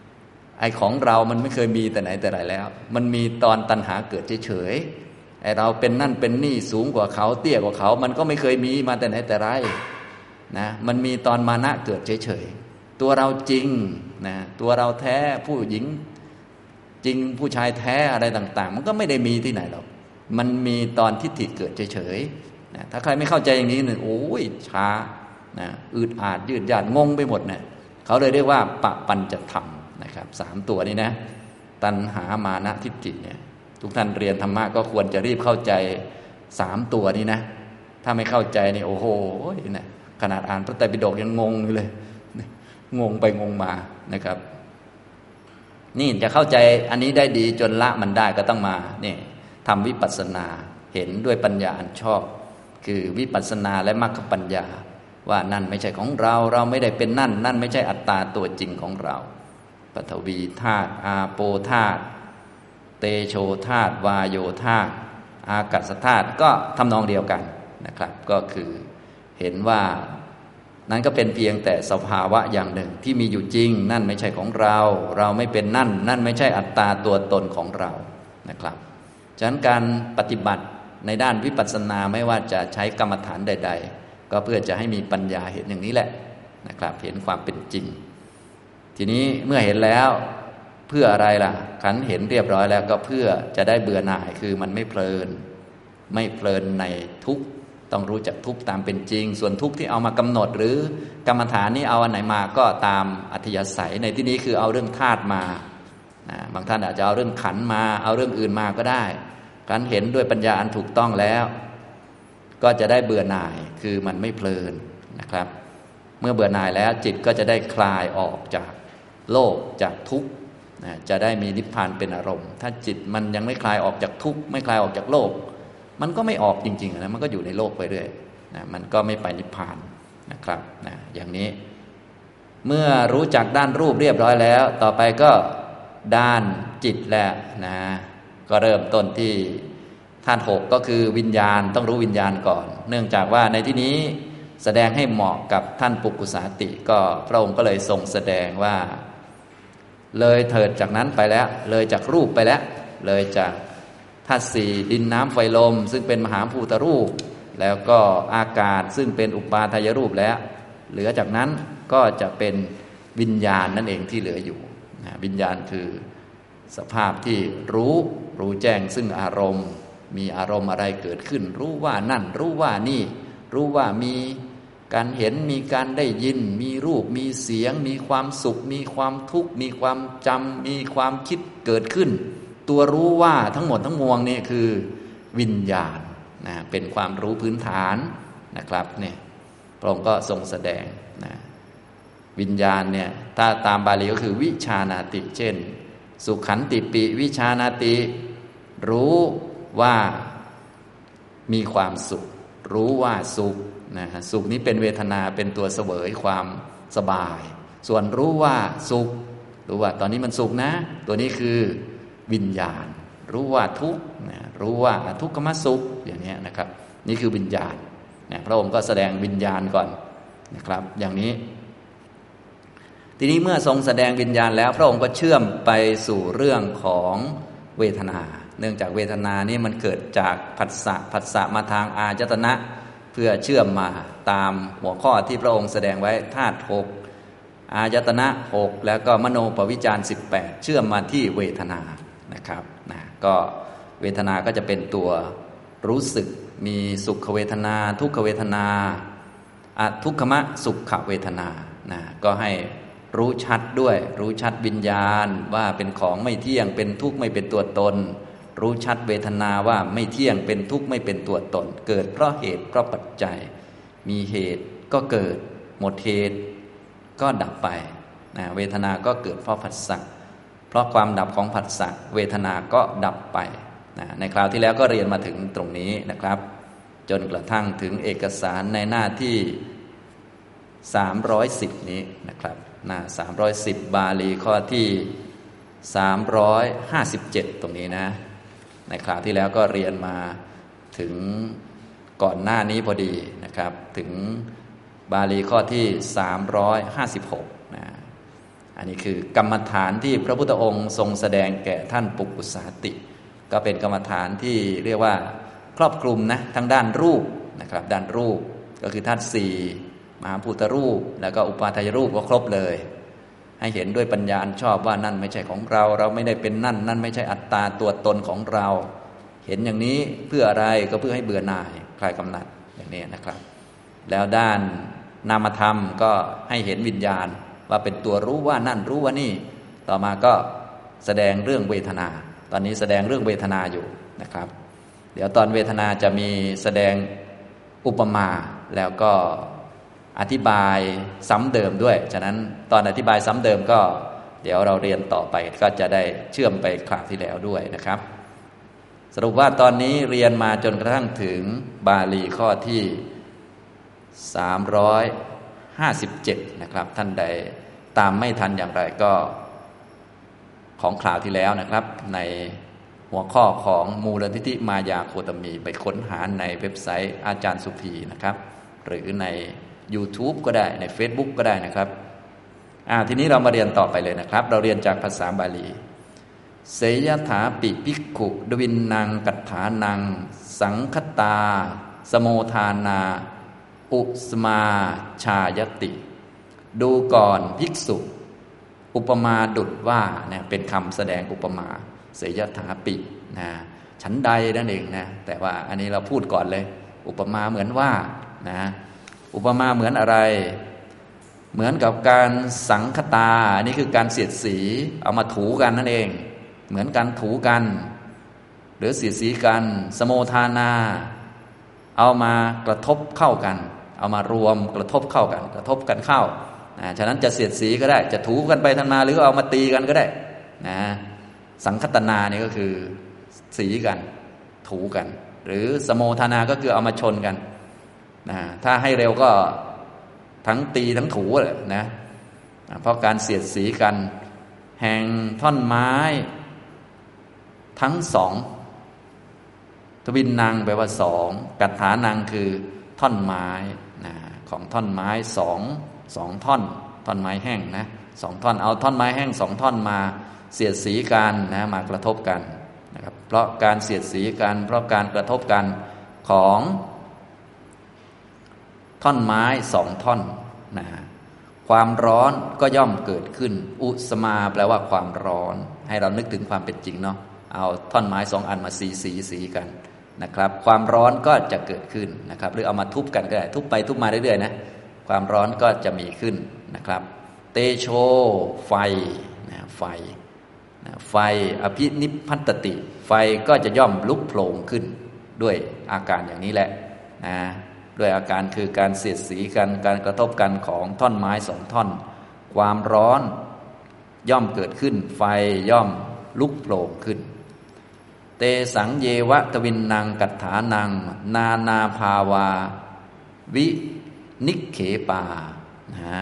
ๆ ไอ้ของเรามันไม่เคยมีแต่ไหนแต่ไรแล้ว มันมีตอนตัณหาเกิดเฉยๆไอ้เราเป็นนั่นเป็นนี่สูงกว่าเขาเตี้ยกว่าเขา มันก็ไม่เคยมีมาแต่ไหนแต่ไรนะมันมีตอนมานะเกิดเฉยๆตัวเราจริงนะตัวเราแท้ผู้หญิง จริงผู้ชายแท้อะไรต่าง ๆ มันก็ไม่ได้มีที่ไหนหรอกมันมีตอนทิฏฐิเกิดเฉยๆนะถ้าใครไม่เข้าใจอย่างนี้เนี่ยโอ้ยช้านะอืดอาดยืดยาดงงไปหมดเนะี่ยเขาเลยเรียกว่าปะปัญจะธรรมนะครับสามตัวนี้นะ ตัณหามานะทิฏฐิเนี่ย ทุกท่านเรียนธรรมะก็ควรจะรีบเข้าใจสามตัวนี้นะ ถ้าไม่เข้าใจนี่โอ้โหนะขนาดอ่านพระไตรปิฎกยังงงเลย งงไปงงมานะครับ นี่จะเข้าใจอันนี้ได้ดีจนละมันได้ก็ต้องมาเนี่ยทำวิปัสสนาเห็นด้วยปัญญาอันชอบ คือวิปัสสนาและมรรคปัญญา ว่านั่นไม่ใช่ของเราเราไม่ได้เป็นนั่น นั่นไม่ใช่อัตตาตัวจริงของเราปฐวีธาตุอาโปธาตุเตโชธาตุวาโยธาตุอากาศธาตุก็ทำนองเดียวกันนะครับ ก็คือเห็นว่า นั้นก็เป็นเพียงแต่สภาวะอย่างหนึ่งที่มีอยู่จริง นั่นไม่ใช่ของเรา เราไม่เป็นนั่น นั่นไม่ใช่อัตตาตัวตนของเรานะครับฉะนั้นการปฏิบัติในด้านวิปัสสนาไม่ว่าจะใช้กรรมฐานใด ๆ ก็เพื่อจะให้มีปัญญาเห็นอย่างนี้แหละนะครับเห็นความเป็นจริง ทีนี้เมื่อเห็นแล้วเพื่ออะไรล่ะขันเห็นเรียบร้อยแล้วก็เพื่อจะได้เบื่อหน่ายคือมันไม่เพลิน ไม่เพลินในทุก ต้องรู้จักทุกตามเป็นจริง ส่วนทุกที่เอามากำหนดหรือกรรมฐานนี้เอาอันไหนมาก็ตามอัธยาศัยในที่นี้คือเอาเรื่องธาตุมาบางท่านอาจจะเอาเรื่องขันมา เอาเรื่องอื่นมาก็ได้การเห็นด้วยปัญญาอันถูกต้องแล้ว ก็จะได้เบื่อหน่ายคือมันไม่เพลินนะครับ เมื่อเบื่อหน่ายแล้วจิตก็จะได้คลายออกจากโลกจากทุกข์จะได้มีนิพพานเป็นอารมณ์ ถ้าจิตมันยังไม่คลายออกจากทุกข์ไม่คลายออกจากโลก มันก็ไม่ออกจริงๆนะมันก็อยู่ในโลกไปเรื่อยนะมันก็ไม่ไปนิพพานนะครับนะอย่างนี้ เมื่อรู้จักด้านรูปเรียบร้อยแล้ว ต่อไปก็ด้านจิตแหละนะก็เริ่มต้นที่ท่านหกก็คือวิญญาณต้องรู้วิญญาณก่อน เนื่องจากว่าในที่นี้แสดงให้เหมาะกับท่านปุกุสาติ ก็พระองค์ก็เลยทรงแสดงว่า เลยเถิดจากนั้นไปแล้ว เลยจากรูปไปแล้ว เลยจากาตุสี่ดินน้ำไฟลม ซึ่งเป็นมหาภูตรูป แล้วก็อากาศซึ่งเป็นอุปาทายรูปแล้ว เหลือจากนั้นก็จะเป็นวิญญาณนั่นเองที่เหลืออยู่นะวิญญาณคือสภาพที่รู้รู้แจ้งซึ่งอารมณ์ มีอารมณ์อะไรเกิดขึ้น รู้ว่านั่น รู้ว่านี่ รู้ว่ามีการเห็นมีการได้ยิน มีรูป มีเสียง มีความสุข มีความทุกข์ มีความจำมีความคิดเกิดขึ้น ตัวรู้ว่าทั้งหมดทั้งมวงนี่คือวิญญาณนะเป็นความรู้พื้นฐานนะครับเนี่ยพระองค์ก็ทรงแสดงนะวิญญาณเนี่ยถ้าตามบาลีก็คือวิชานาติ เช่น สุขันติปิวิชานาติ รู้ว่ามีความสุข รู้ว่าสุขนะสุขนี้เป็นเวทนาเป็นตัวเสวยความสบาย ส่วนรู้ว่าสุข รู้ว่าตอนนี้มันสุขนะ ตัวนี้คือ วิญญาณ รู้ว่าทุกข์นะรู้ว่าทุกขมสุขอย่างนี้นะครับ นี่คือวิญญาณนะพระองค์ก็แสดงวิญญาณก่อนนะครับ อย่างนี้ ทีนี้เมื่อทรงแสดงวิญญาณแล้ว พระองค์ก็เชื่อมไปสู่เรื่องของเวทนา เนื่องจากเวทนานี้มันเกิดจากผัสสะผัสสะมาทางอาจตนะเพื่อเชื่อมมาตามหัวข้อที่พระองค์แสดงไว้ธาตุหกอายตนะหกแล้วก็มโนปวิจารสิบแปดเชื่อมมาที่เวทนา นะครับนะก็เวทนาก็จะเป็นตัวรู้สึกมีสุขเวทนา ทุกขเวทนาทุกขมะสุขเวทนานะก็ให้รู้ชัดด้วย รู้ชัดวิญญาณว่าเป็นของไม่เที่ยงเป็นทุกข์ไม่เป็นตัวตน รู้ชัดเวทนาว่าไม่เที่ยงเป็นทุกข์ไม่เป็นตัวตน เกิดเพราะเหตุเพราะปัจจัย มีเหตุก็เกิด หมดเหตุก็ดับไปนะเวทนาก็เกิดเพราะผัสสะ เพราะความดับของผัสสะเวทนาก็ดับไปนะในคราวที่แล้วก็เรียนมาถึงตรงนี้นะครับ จนกระทั่งถึงเอกสารในหน้าที่ 310 นี้นะครับหน้า310 บาลีข้อที่ 357 ตรงนี้นะ ในคราวที่แล้วก็เรียนมาถึงก่อนหน้านี้พอดีนะครับ ถึงบาลีข้อที่ 356 อันนี้คือกรรมฐานที่พระพุทธองค์ทรงแสดงแก่ท่านปุกุสาติ ก็เป็นกรรมฐานที่เรียกว่าครอบคลุมนะทั้งด้านรูปนะครับด้านรูปก็คือธาตุสี่มหาภูตรูป แล้วก็อุปาทายรูปก็ครบเลย ให้เห็นด้วยปัญญาชอบว่านั่นไม่ใช่ของเรา เราไม่ได้เป็นนั่น นั่นไม่ใช่อัตตาตัวตนของเรา เห็นอย่างนี้เพื่ออะไรก็เพื่อให้เบื่อหน่ายคลายกำหนัดอย่างนี้นะครับ แล้วด้านนามธรรมก็ให้เห็นวิญญาณ ว่าเป็นตัวรู้ว่านั่นรู้ว่านี่ ต่อมาก็แสดงเรื่องเวทนา ตอนนี้แสดงเรื่องเวทนาอยู่นะครับ เดี๋ยวตอนเวทนาจะมีแสดงอุปมาแล้วก็อธิบายซ้ำเดิมด้วย ฉะนั้นตอนอธิบายซ้ำเดิมก็ เดี๋ยวเราเรียนต่อไปก็จะได้เชื่อมไปคราวที่แล้วด้วยนะครับ สรุปว่าตอนนี้เรียนมาจนกระทั่งถึงบาลีข้อที่ 57 นะครับ ท่านใดตามไม่ทันอย่างไรก็ของคราวที่แล้วนะครับ ในหัวข้อของมูลนิธิมายาโคตมี ไปค้นหาในเว็บไซต์อาจารย์สุภีนะครับ หรือใน YouTube ก็ได้ใน Facebook ก็ได้นะครับทีนี้เรามาเรียนต่อไปเลยนะครับ เราเรียนจากภาษาบาลีเสยถาปิภิกขุดวินนางกัตถานัง สังคตา สโมทานา อุสมาชายติ ดูก่อนภิกษุ อุปมาดุดว่าเนี่ยเป็นคำแสดงอุปมา เสยถาปินะฉันใดนั่นเองนะแต่ว่าอันนี้เราพูดก่อนเลย อุปมาเหมือนว่านะอุปมาเหมือนอะไร เหมือนกับการสังคตาอันี่คือการเสียดสีเอามาถูกันนั่นเอง เหมือนการถูกัน หรือเสียดสีกัน สโมทานา เอามากระทบเข้ากัน เอามารวมกระทบเข้ากัน กระทบกันเข้านะฉะนั้นจะเสียดสีก็ได้ จะถูกันไปทางมาหรือเอามาตีกันก็ได้นะสังคตนานี่ก็คือสีกัน ถูกัน หรือสโมทนาก็คือเอามาชนกันนะถ้าให้เร็วก็ทั้งตีทั้งถูเลยนะเพราะการเสียดสีกัน แห่งท่อนไม้ ทั้งสองทวินนางแปลว่าสองกัตถานางคือท่อนไม้ ของท่อนไม้สองสองท่อนท่อนไม้แห้งนะสองท่อนเอาท่อนไม้แห้งสองท่อนมาเสียดสีกันนะมากระทบกันนะครับเพราะการเสียดสีกัน เพราะการกระทบกันของท่อนไม้สองท่อนนะความร้อนก็ย่อมเกิดขึ้น อุสมาแปลว่าความร้อน ให้เรานึกถึงความเป็นจริงเนาะเอาท่อนไม้สองอันมาสีสีสีกัน นะครับ ความร้อนก็จะเกิดขึ้นนะครับ หรือเอามาทุบกันก็ได้ทุบไปทุบมาเรื่อยๆนะความร้อนก็จะมีขึ้นนะครับ เตโชไฟนะไฟนะไฟอภินิพพัตติ ไฟก็จะย่อมลุกโผล่ขึ้นด้วยอาการอย่างนี้แหละนะด้วยอาการคือการเสียดสีกันการกระทบกันของท่อนไม้สองท่อน ความร้อนย่อมเกิดขึ้น ไฟย่อมลุกโผล่ขึ้น เตสังเยวะตวินนางกัตถานัง นานาภาวา วินิเขปานะ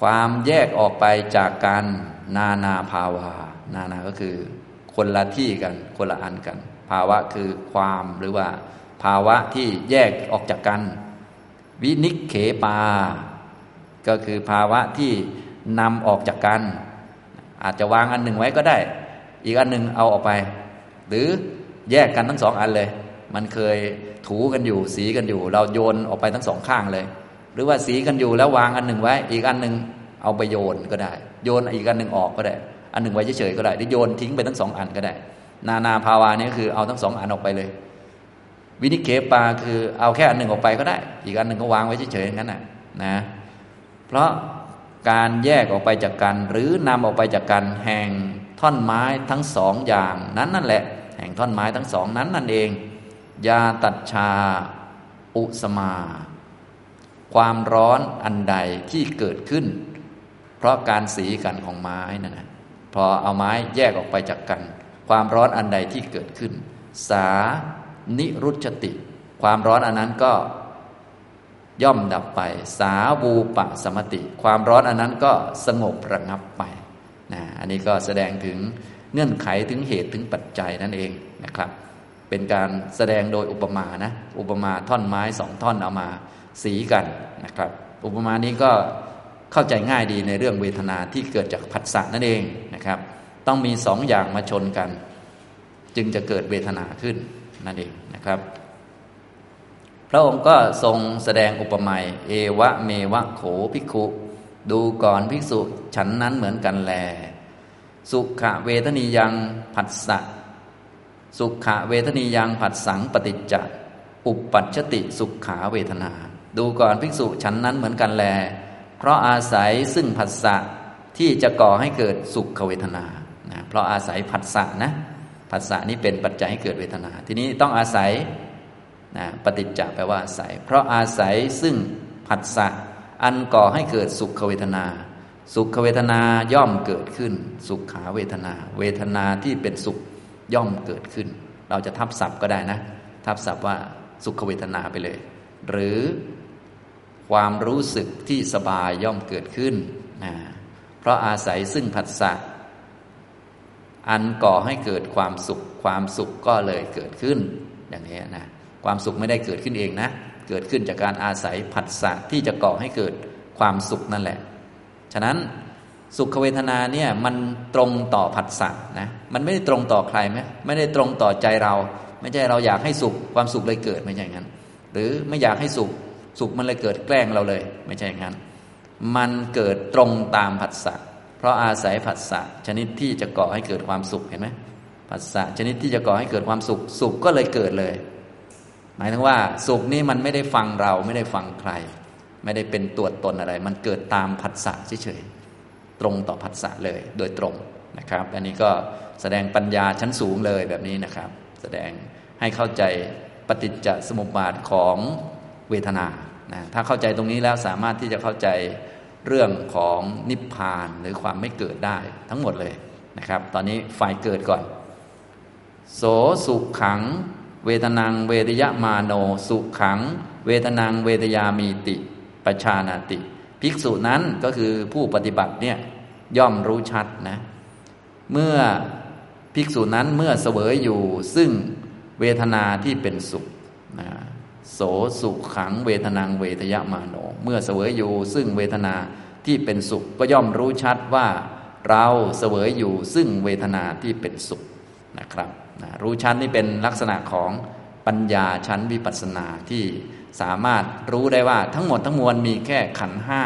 ความแยกออกไปจากการนานาภาวา นานาก็คือ คนละที่กันคนละอันกัน ภาวะคือความหรือว่า ภาวะที่แยกออกจากกัน วินิเขปา ก็คือภาวะที่นำออกจากกัน อาจจะวางอันหนึ่งไว้ก็ได้ อีกอันหนึ่งเอาออกไป หรือแยกกันทั้งสองอันเลย มันเคยถูกันอยู่ สีกันอยู่ เราโยนออกไปทั้งสองข้างเลย หรือว่าสีกันอยู่แล้ววางอันหนึ่งไว้ อีกอันหนึ่งเอาไปโยนก็ได้ โยนอีกอันหนึ่งออกก็ได้ อันหนึ่งไว้เฉยๆก็ได้หรือโยนทิ้งไปทั้งสองอันก็ได้ นานาภาวานี้คือเอาทั้งสองอันออกไปเลย วินิเคปาคือเอาแค่อันหนึ่งออกไปก็ได้ อีกอันหนึ่งก็วางไว้เฉยๆอย่างนั้นนะนะ เพราะการแยกออกไปจากกันหรือนำออกไปจากกันแห่ง ท่อนไม้ทั้งสองอย่างนั้นนั่นแหละ แห่งท่อนไม้ทั้งสองนั้นนั่นเอง ยาตัดชา อุสมา ความร้อนอันใดที่เกิดขึ้น เพราะการสีกันของไม้นั่นนะพอเอาไม้แยกออกไปจากกัน ความร้อนอันใดที่เกิดขึ้น สานิรุชติ ความร้อนอันนั้นก็ย่อมดับไป สาวูปะสมติ ความร้อนอันนั้นก็สงบระงับไป นะอันนี้ก็แสดงถึงเงื่อนไขถึงเหตุถึงปัจจัยนั่นเองนะครับ เป็นการแสดงโดยอุปมานะอุปมาท่อนไม้สองท่อนเอามาสีกันนะครับ อุปมานี้ก็เข้าใจง่ายดีในเรื่องเวทนาที่เกิดจากผัสสะนั่นเองนะครับ ต้องมีสองอย่างมาชนกัน จึงจะเกิดเวทนาขึ้นนั่นเองนะครับ พระองค์ก็ทรงแสดงอุปมาเอวะเมวะโขภิกขุ ดูก่อนภิกษุฉันนั้นเหมือนกันแล สุขเวทนียังผัสสะสุขเวทนียังผัสสังปฏิจจอุปปัชติสุขาเวทนา ดูก่อนภิกษุฉันนั้นเหมือนกันแล เพราะอาศัยซึ่งผัสสะที่จะก่อให้เกิดสุขเวทนานะเพราะอาศัยผัสสะนะผัสสะนี้เป็นปัจจัยให้เกิดเวทนา ทีนี้ต้องอาศัยนะปฏิจจแปลว่าอาศัย เพราะอาศัยซึ่งผัสสะ อันก่อให้เกิดสุขเวทนา สุขเวทนาย่อมเกิดขึ้น สุขขาเวทนา เวทนาที่เป็นสุขย่อมเกิดขึ้น เราจะทับศัพท์ก็ได้นะ ทับศัพท์ว่าสุขเวทนาไปเลย หรือความรู้สึกที่สบายย่อมเกิดขึ้นนะเพราะอาศัยซึ่งผัสสะอันก่อให้เกิดความสุข ความสุขก็เลยเกิดขึ้น อย่างนี้นะ ความสุขไม่ได้เกิดขึ้นเองนะ เกิดขึ้นจากการอาศัยผัสสะที่จะก่อให้เกิดความสุขนั่นแหละ ฉะนั้นสุขเวทนาเนี่ยมันตรงต่อผัสสะนะมันไม่ได้ตรงต่อใครไหมไม่ได้ตรงต่อใจเรา ไม่ใช่เราอยากให้สุขความสุขเลยเกิดไม่ใช่อย่างนั้น หรือไม่อยากให้สุขสุขมันเลยเกิดแกล้งเราเลย ไม่ใช่อย่างนั้น มันเกิดตรงตามผัสสะเพราะอาศัยผัสสะชนิดที่จะก่อให้เกิดความสุขเห็นไหมผัสสะชนิดที่จะก่อให้เกิดความสุขสุขก็เลยเกิดเลย หมายถึงว่าสุขนี้มันไม่ได้ฟังเราไม่ได้ฟังใคร ไม่ได้เป็นตัวตนอะไร มันเกิดตามผัสสะเฉยๆตรงต่อผัสสะเลยโดยตรงนะครับ อันนี้ก็แสดงปัญญาชั้นสูงเลยแบบนี้นะครับ แสดงให้เข้าใจปฏิจจสมุปบาทของเวทนานะถ้าเข้าใจตรงนี้แล้วสามารถที่จะเข้าใจเรื่องของนิพพานหรือความไม่เกิดได้ทั้งหมดเลยนะครับ ตอนนี้ฝ่ายเกิดก่อน โสสุขขัง เวทนังเวทยมาโน สุขขัง เวทนังเวทยามีติปชานาติ ภิกษุนั้นก็คือผู้ปฏิบัติเนี่ยย่อมรู้ชัดนะ เมื่อภิกษุนั้นเมื่อเสวยอยู่ ซึ่งเวทนาที่เป็นสุขนะโสสุขังเวทนังเวทยมาโน เมื่อเสวยอยู่ ซึ่งเวทนาที่เป็นสุขก็ย่อมรู้ชัดว่า เราเสวยอยู่ซึ่งเวทนาที่เป็นสุขนะครับ รู้ชัดนี่เป็นลักษณะของปัญญาชั้นวิปัสสนาที่สามารถรู้ได้ว่าทั้งหมดทั้งมวลมีแค่ขันห้า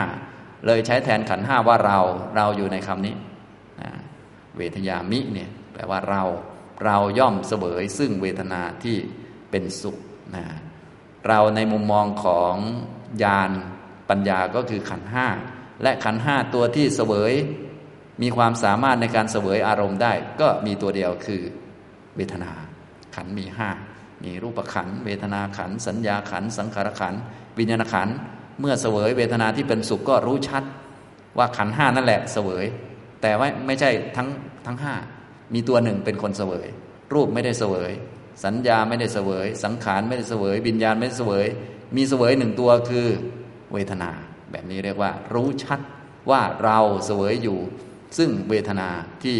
เลยใช้แทนขันห้าว่าเราเราอยู่ในคำนี้นะเวทยามิเนี่ยแปลว่าเราเราย่อมเสวยซึ่งเวทนาที่เป็นสุขนะเราในมุมมองของญาณปัญญาก็คือขันห้าและขันห้าตัวที่เสวย มีความสามารถในการเสวยอารมณ์ได้ ก็มีตัวเดียวคือ เวทนา ขันมีห้ามีรูปขันเวทนาขันสัญญาขันสังขารขันวิญญาณขันเมื่อเสวยเวทนาที่เป็นสุขก็รู้ชัด ว่าขันห้านั่นแหละเสวย แต่ว่าไม่ใช่ทั้งทั้งห้ามีตัวหนึ่งเป็นคนเสวย รูปไม่ได้เสวย สัญญาไม่ได้เสวย สังขารไม่ได้เสวยวิญญาณไม่ได้เสวย มีเสวยหนึ่งตัวคือเวทนา แบบนี้เรียกว่า รู้ชัดว่าเราเสวยอยู่ ซึ่งเวทนาที่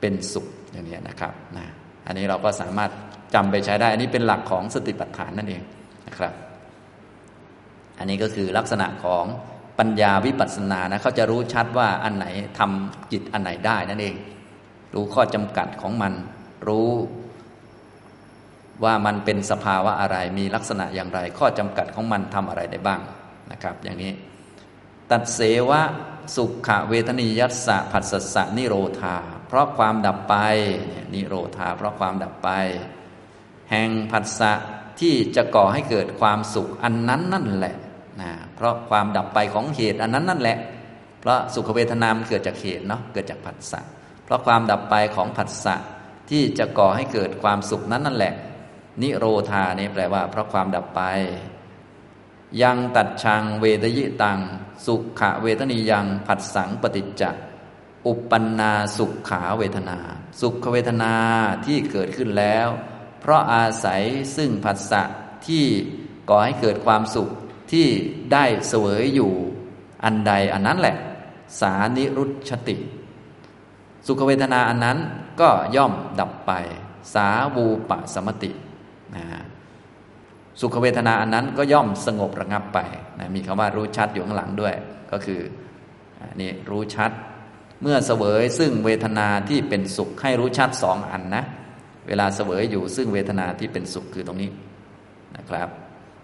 เป็นสุข อย่างนี้นะครับนะอันนี้เราก็สามารถจำไปใช้ได้ อันนี้เป็นหลักของสติปัฏฐานนั่นเองนะครับ อันนี้ก็คือลักษณะของปัญญาวิปัสสนานะเขาจะรู้ชัดว่าอันไหนทำจิตอันไหนได้นั่นเอง รู้ข้อจำกัดของมัน รู้ว่ามันเป็นสภาวะอะไรมีลักษณะอย่างไร ข้อจำกัดของมันทำอะไรได้บ้างนะครับ อย่างนี้ ตัดเสวะสุขเวทนิยัสสะผัสสะนิโรธา เพราะความดับไปนิโรธาเพราะความดับไป แห่งผัสสะที่จะก่อให้เกิดความสุขอันนั้นนั่นแหละนะเพราะความดับไปของเหตุอันนั้นนั่นแหละ เพราะสุขเวทนามเกิดจากเหตุเนาะเกิดจากผัสสะเพราะความดับไปของผัสสะที่จะก่อให้เกิดความสุขนั้นนั่นแหละ นิโรธานี่แปลว่า เพราะความดับไป ยังตัดชังเวทยิตัง สุขะเวทนียังผัสสังปฏิจจ อุปปันนาสุขขาเวทนา สุขเวทนาที่เกิดขึ้นแล้ว เพราะอาศัยซึ่งผัสสะที่ก่อให้เกิดความสุขที่ได้เสวยอยู่อันใดอันนั้นแหละ สานิรุชติ สุขเวทนาอันนั้นก็ย่อมดับไป สาวูปะสมตินะสุขเวทนาอันนั้นก็ย่อมสงบระงับไปนะมีคำว่ารู้ชัดอยู่ข้างหลังด้วย ก็คือนี่รู้ชัด เมื่อเสวยซึ่งเวทนาที่เป็นสุขให้รู้ชัดสองอันนะ เวลาเสวยอยู่ซึ่งเวทนาที่เป็นสุขคือตรงนี้นะครับ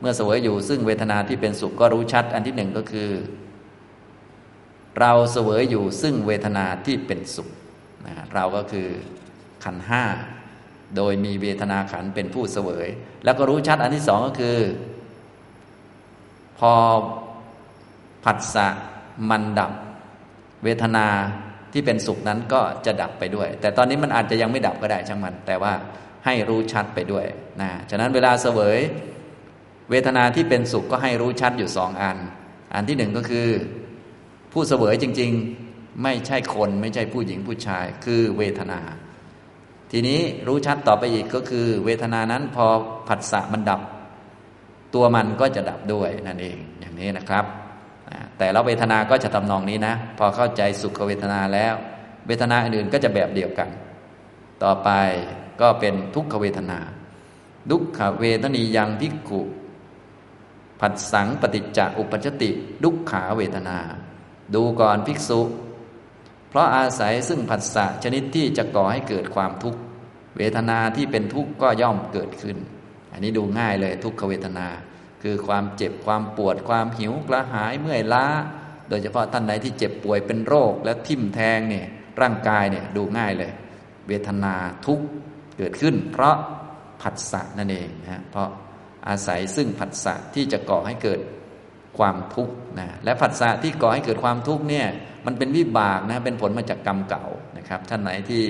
เมื่อเสวยอยู่ซึ่งเวทนาที่เป็นสุขก็รู้ชัด อันที่หนึ่งก็คือ เราเสวยอยู่ซึ่งเวทนาที่เป็นสุขนะเราก็คือขันห้าโดยมีเวทนาขันเป็นผู้เสวย แล้วก็รู้ชัดอันที่สองก็คือ พอผัสสะมันดับ เวทนาที่เป็นสุขนั้นก็จะดับไปด้วย แต่ตอนนี้มันอาจจะยังไม่ดับก็ได้ช่างมัน แต่ว่าให้รู้ชัดไปด้วยนะฉะนั้นเวลาเสวย เวทนาที่เป็นสุขก็ให้รู้ชัดอยู่สองอัน อันที่หนึ่งก็คือ ผู้เสวยจริง ๆ ไม่ใช่คนไม่ใช่ผู้หญิงผู้ชาย คือเวทนา ทีนี้รู้ชัดต่อไปอีกก็คือ เวทนานั้นพอผัสสะมันดับ ตัวมันก็จะดับด้วยนั่นเองอย่างนี้นะครับ แต่ละเวทนาก็จะทำนองนี้นะ พอเข้าใจสุขเวทนาแล้ว เวทนาอื่นก็จะแบบเดียวกัน ต่อไปก็เป็นทุกขเวทนาดุขเวทนียังพิกุผัสสังปฏิจจอุปจติดุขขาเวทนา ดูก่อนภิกษุ เพราะอาศัยซึ่งผัสสะชนิดที่จะก่อให้เกิดความทุกข์ เวทนาที่เป็นทุกข์ก็ย่อมเกิดขึ้น อันนี้ดูง่ายเลยทุกขเวทนา คือความเจ็บความปวดความหิวกระหายเมื่อยล้า โดยเฉพาะท่านใดที่เจ็บป่วยเป็นโรคและทิ่มแทงเนี่ยร่างกายเนี่ยดูง่ายเลย เวทนาทุกข์เกิดขึ้น เพราะผัสสะนั่นเองนะเพราะอาศัยซึ่งผัสสะที่จะก่อให้เกิดความทุกข์นะและผัสสะที่ก่อให้เกิดความทุกข์เนี่ยมันเป็นวิบากนะเป็นผลมาจากกรรมเก่านะครับท่านไหนที่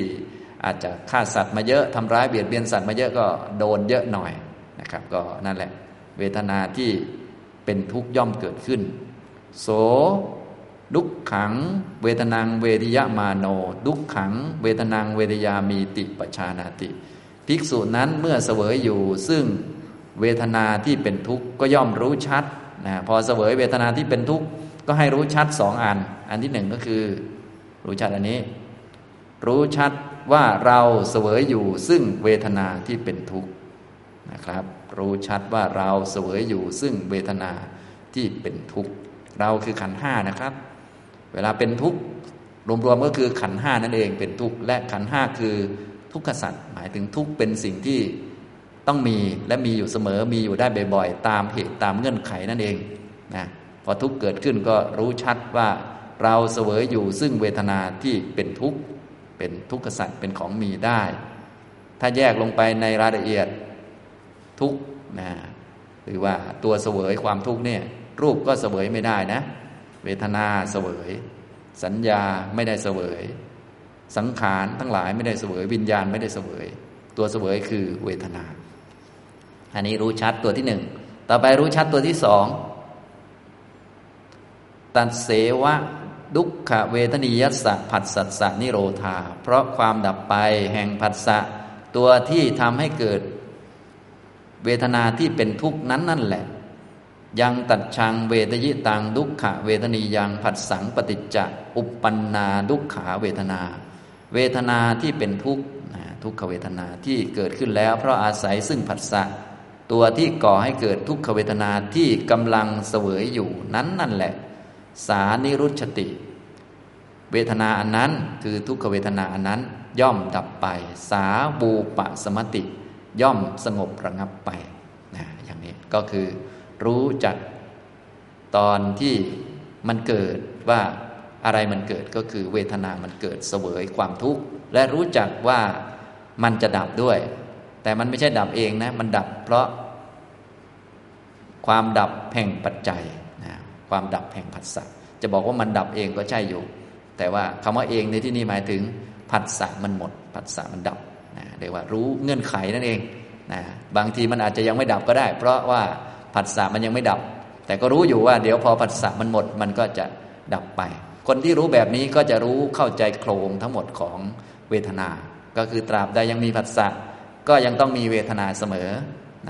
อาจจะฆ่าสัตว์มาเยอะทำร้ายเบียดเบียนสัตว์มาเยอะก็โดนเยอะหน่อยนะครับ ก็นั่นแหละ เวทนาที่เป็นทุกข์ย่อมเกิดขึ้น โสดุขขัง เวทนางเวทิยมาโน ดุขขัง เวทนางเวทยามีติปชานาติ ภิกษุนั้นเมื่อเสวยอยู่ ซึ่งเวทนาที่เป็นทุกข์ก็ย่อมรู้ชัดนะพอเสวยเวทนาที่เป็นทุกข์ก็ให้รู้ชัดสองอัน อันที่หนึ่งก็คือ รู้ชัดอันนี้ รู้ชัดว่าเราเสวยอยู่ซึ่งเวทนาที่เป็นทุกข์นะครับ รู้ชัดว่าเราเสวยอยู่ซึ่งเวทนาที่เป็นทุกข์ เราคือขันห้านะครับ เวลาเป็นทุกข์รวมๆก็คือขันห้านั่นเองเป็นทุกข์และขันห้าคือทุกขสัตว์หมายถึงทุกข์เป็นสิ่งที่ต้องมีและมีอยู่เสมอมีอยู่ได้บ่อยๆ ตามเหตุตามเงื่อนไขนั่นเองนะพอทุกข์เกิดขึ้นก็รู้ชัดว่าเราเสวยอยู่ซึ่งเวทนาที่เป็นทุกข์เป็นทุกขสัตว์เป็นของมีได้ ถ้าแยกลงไปในรายละเอียด ทุกนะหรือว่าตัวเสวยความทุกข์เนี่ยรูปก็เสวยไม่ได้นะ เวทนาเสวย สัญญาไม่ได้เสวย สังขารทั้งหลายไม่ได้เสวย วิญญาณไม่ได้เสวย ตัวเสวยคือเวทนา อันนี้รู้ชัดตัวที่หนึ่งต่อไปรู้ชัดตัวที่สองตัดเสวะดุขเวทนิยัสสะผัสสัสสะนิโรธา เพราะความดับไปแห่งผัสสะตัวที่ทำให้เกิด เวทนาที่เป็นทุกข์นั้นนั่นแหละ ยังตัดชังเวทยิตังดุขะเวทนียังผัสสังปฏิจจะอุปปันนาดุขาเวทนา เวทนาที่เป็นทุกข์ทุกขเวทนาที่เกิดขึ้นแล้ว เพราะอาศัยซึ่งผัสสะตัวที่ก่อให้เกิดทุกขเวทนาที่กำลังเสวยอยู่นั้นนั่นแหละ สานิรุชติ เวทนาอันนั้นคือทุกขเวทนาอันนั้นย่อมดับไป สาบูปะสมติ ย่อมสงบระงับไปนะอย่างนี้ก็คือรู้จักตอนที่มันเกิดว่าอะไรมันเกิดก็คือเวทนามันเกิดเสวยความทุกข์ และรู้จักว่ามันจะดับด้วย แต่มันไม่ใช่ดับเองนะ มันดับเพราะ ความดับแห่งปัจจัยนะความดับแห่งผัสสะจะบอกว่ามันดับเองก็ใช่อยู่ แต่ว่าคำว่าเองในที่นี้หมายถึงผัสสะมันหมดผัสสะมันดับ นะเรียกว่ารู้เงื่อนไขนั่นเองนะบางทีมันอาจจะยังไม่ดับก็ได้ เพราะว่าผัสสะมันยังไม่ดับ แต่ก็รู้อยู่ว่าเดี๋ยวพอผัสสะมันหมดมันก็จะดับไป คนที่รู้แบบนี้ก็จะรู้เข้าใจโครงทั้งหมดของเวทนา ก็คือตราบใดยังมีผัสสะก็ยังต้องมีเวทนาเสมอ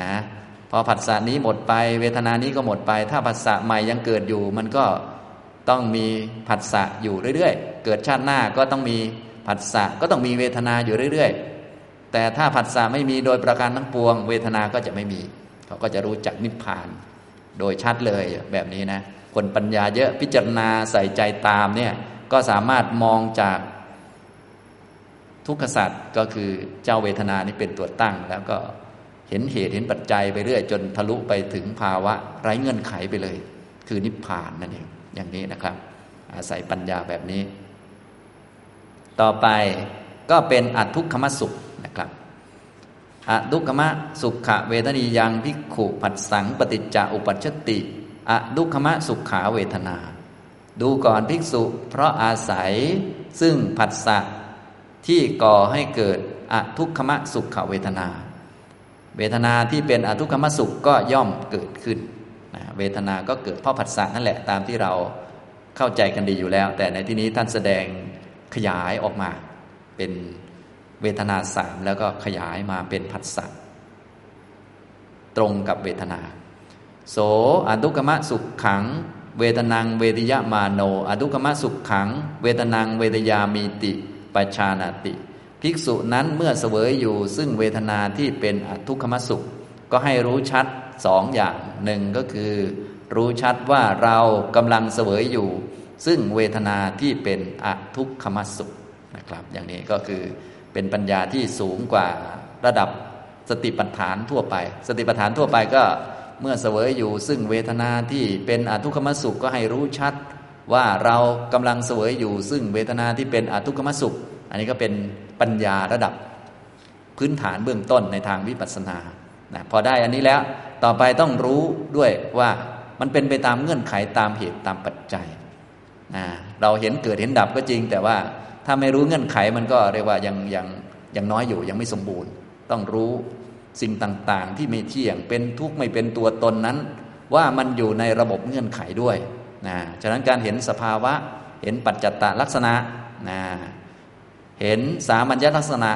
นะพอผัสสะนี้หมดไป เวทนานี้ก็หมดไป ถ้าผัสสะใหม่ยังเกิดอยู่ มันก็ต้องมีผัสสะอยู่เรื่อย ๆ เกิดชาติหน้าก็ต้องมีผัสสะก็ต้องมีเวทนาอยู่เรื่อย ๆ แต่ถ้าผัสสะไม่มีโดยประการทั้งปวง เวทนาก็จะไม่มี เขาก็จะรู้จักนิพพาน โดยชัดเลยแบบนี้นะ คนปัญญาเยอะพิจารณาใส่ใจตามเนี่ยก็สามารถมองจากทุกขสัตว์ก็คือเจ้าเวทนานี่เป็นตัวตั้ง แล้วก็เห็นเหตุเห็นปัจจัยไปเรื่อย จนทะลุไปถึงภาวะ ไร้เงื่อนไขไปเลย คือนิพพานนั่นเองอย่างนี้นะครับ อาศัยปัญญาแบบนี้ ต่อไปก็เป็นอัตทุกขมสุข นะครับอทุกขมสุขะเวทนียังพิกขุผัสสังปฏิจจอุปัชติอทุกขมสุขาเวทนา ดูก่อนภิกษุ เพราะอาศัยซึ่งผัสสะที่ก่อให้เกิดอทุกขมะสุขเวทนา เวทนาที่เป็นอทุกขมสุขก็ย่อมเกิดขึ้นเวทนาก็เกิดเพราะผัสสะนั่นแหละตามที่เราเข้าใจกันดีอยู่แล้ว แต่ในที่นี้ท่านแสดงขยายออกมาเป็น เวทนาสามแล้วก็ขยายมาเป็นผัสสะตรงกับเวทนา โสอดุกมะสุขขัง เวทนังเวทยมาโนอดุกมะสุขขัง เวทนังเวทยามีติปชานาติ ภิกษุนั้นเมื่อเสวยอยู่ ซึ่งเวทนาที่เป็นอทุกขมสุข ก็ให้รู้ชัดสองอย่างหนึ่งก็คือ รู้ชัดว่าเรากำลังเสวยอยู่ ซึ่งเวทนาที่เป็นอทุกขมสุขนะครับ อย่างนี้ก็คือ เป็นปัญญาที่สูงกว่าระดับสติปัฏฐานทั่วไป สติปัฏฐานทั่วไปก็เมื่อเสวยอยู่ซึ่งเวทนาที่เป็นอทุกขมสุขก็ให้รู้ชัด ว่าเรากำลังเสวยอยู่ซึ่งเวทนาที่เป็นอทุกขมสุข อันนี้ก็เป็นปัญญาระดับพื้นฐานเบื้องต้นในทางวิปัสสนานะพอได้อันนี้แล้วต่อไปต้องรู้ด้วยว่ามันเป็นไปตามเงื่อนไขตามเหตุตามปัจจัยเราเห็นเกิดเห็นดับก็จริง แต่ว่า ถ้าไม่รู้เงื่อนไขมันก็เรียกว่ายังยังยังน้อยอยู่ยังไม่สมบูรณ์ ต้องรู้สิ่งต่างๆ ที่ไม่เที่ยงเป็นทุกข์ไม่เป็นตัวตนนั้น ว่ามันอยู่ในระบบเงื่อนไขด้วยนะฉะนั้นการเห็นสภาวะ เห็นปัจจัตตลักษณะนะเห็นสามัญญลักษณะ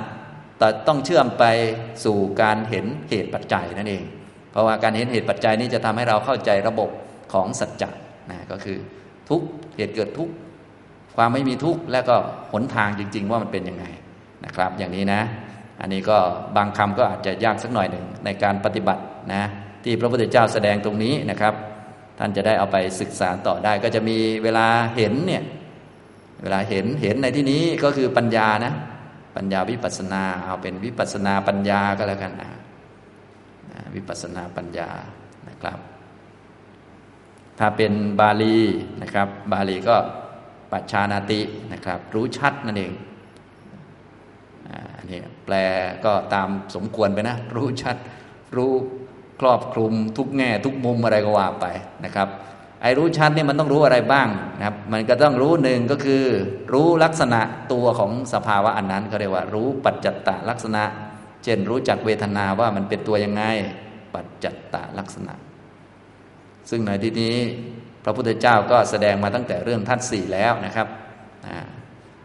แต่ต้องเชื่อมไปสู่การเห็นเหตุปัจจัยนั่นเอง เพราะว่าการเห็นเหตุปัจจัยนี้จะทำให้เราเข้าใจระบบของสัจจะนะก็คือทุกเหตุเกิดทุก ความไม่มีทุกข์และก็หนทางจริง ๆ ว่ามันเป็นยังไงนะครับ อย่างนี้นะ อันนี้ก็บางคำก็อาจจะยากสักหน่อยหนึ่งในการปฏิบัตินะที่พระพุทธเจ้าแสดงตรงนี้นะครับ ท่านจะได้เอาไปศึกษาต่อได้ ก็จะมีเวลาเห็นเนี่ยเวลาเห็นเห็นในที่นี้ก็คือปัญญานะ ปัญญาวิปัสนา เอาเป็นวิปัสนาปัญญาก็แล้วกันนะวิปัสนาปัญญานะครับ ถ้าเป็นบาลีนะครับ บาลีก็ ปัจชานาตินะครับ รู้ชัดนั่นเองอันนี้แปลก็ตามสมควรไปนะ รู้ชัด รู้ครอบคลุมทุกแง่ ทุกมุมอะไรก็ว่าไปนะครับไอ้รู้ชัดนี่มันต้องรู้อะไรบ้างนะครับ มันก็ต้องรู้หนึ่งก็คือ รู้ลักษณะตัวของสภาวะอันนั้นเขาเรียกว่า รู้ปัจจัตตลักษณะ เช่นรู้จักเวทนาว่ามันเป็นตัวยังไง ปัจจัตตลักษณะ ซึ่งในที่นี้ พระพุทธเจ้าก็แสดงมาตั้งแต่เรื่องทัศสี่แล้วนะครับ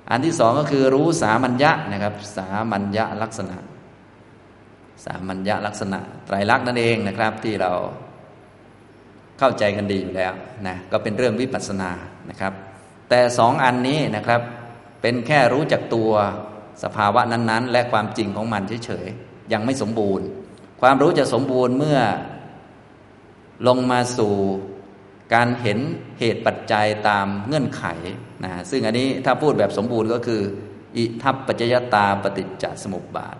อันที่สองก็คือรู้สามัญญะนะครับ สามัญญะลักษณะ สามัญญะลักษณะ ไตรลักษณ์นั่นเองนะครับที่เราเข้าใจกันดีอยู่แล้วนะก็เป็นเรื่องวิปัสสนานะครับ แต่สองอันนี้นะครับเป็นแค่รู้จักตัวสภาวะนั้นๆ และความจริงของมันเฉยๆยังไม่สมบูรณ์ ความรู้จะสมบูรณ์เมื่อลงมาสู่ การเห็นเหตุปัจจัยตามเงื่อนไขนะซึ่งอันนี้ถ้าพูดแบบสมบูรณ์ก็คือ อิทัปปัจจยตาปฏิจจสมุปบาท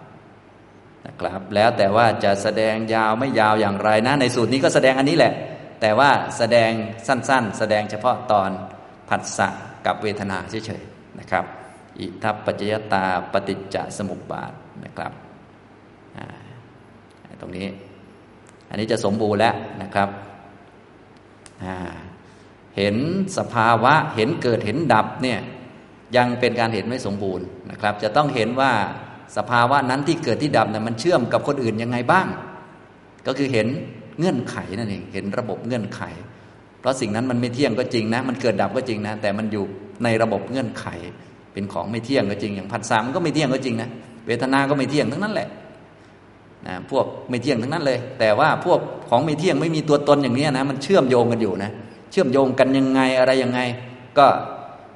นะครับ แล้วแต่ว่าจะแสดงยาวไม่ยาวอย่างไรนะ ในสูตรนี้ก็แสดงอันนี้แหละ แต่ว่าแสดงสั้นๆ แสดงเฉพาะตอนผัสสะกับเวทนาเฉยๆนะครับ อิทัปปัจจยตาปฏิจจสมุปบาทนะครับตรงนี้ อันนี้จะสมบูรณ์แล้วนะครับ เห็นสภาวะเห็นเกิดเห็นดับเนี่ยยังเป็นการเห็นไม่สมบูรณ์นะครับ จะต้องเห็นว่าสภาวะนั้นที่เกิดที่ดับเนี่ยมันเชื่อมกับคนอื่นยังไงบ้าง ก็คือเห็นเงื่อนไขนั่นเองเห็นระบบเงื่อนไข เพราะสิ่งนั้นมันไม่เที่ยงก็จริงนะ มันเกิดดับก็จริงนะ แต่มันอยู่ในระบบเงื่อนไข เป็นของไม่เที่ยงก็จริง อย่างพันสามก็ไม่เที่ยงก็จริงนะเวทนา ก็ไม่เที่ยงทั้งนั้นแหละ นะพวกไม่เที่ยงทั้งนั้นเลย แต่ว่าพวกของไม่เที่ยงไม่มีตัวตนอย่างนี้นะมันเชื่อมโยงกันอยู่นะเชื่อมโยงกันยังไงอะไรยังไง ก็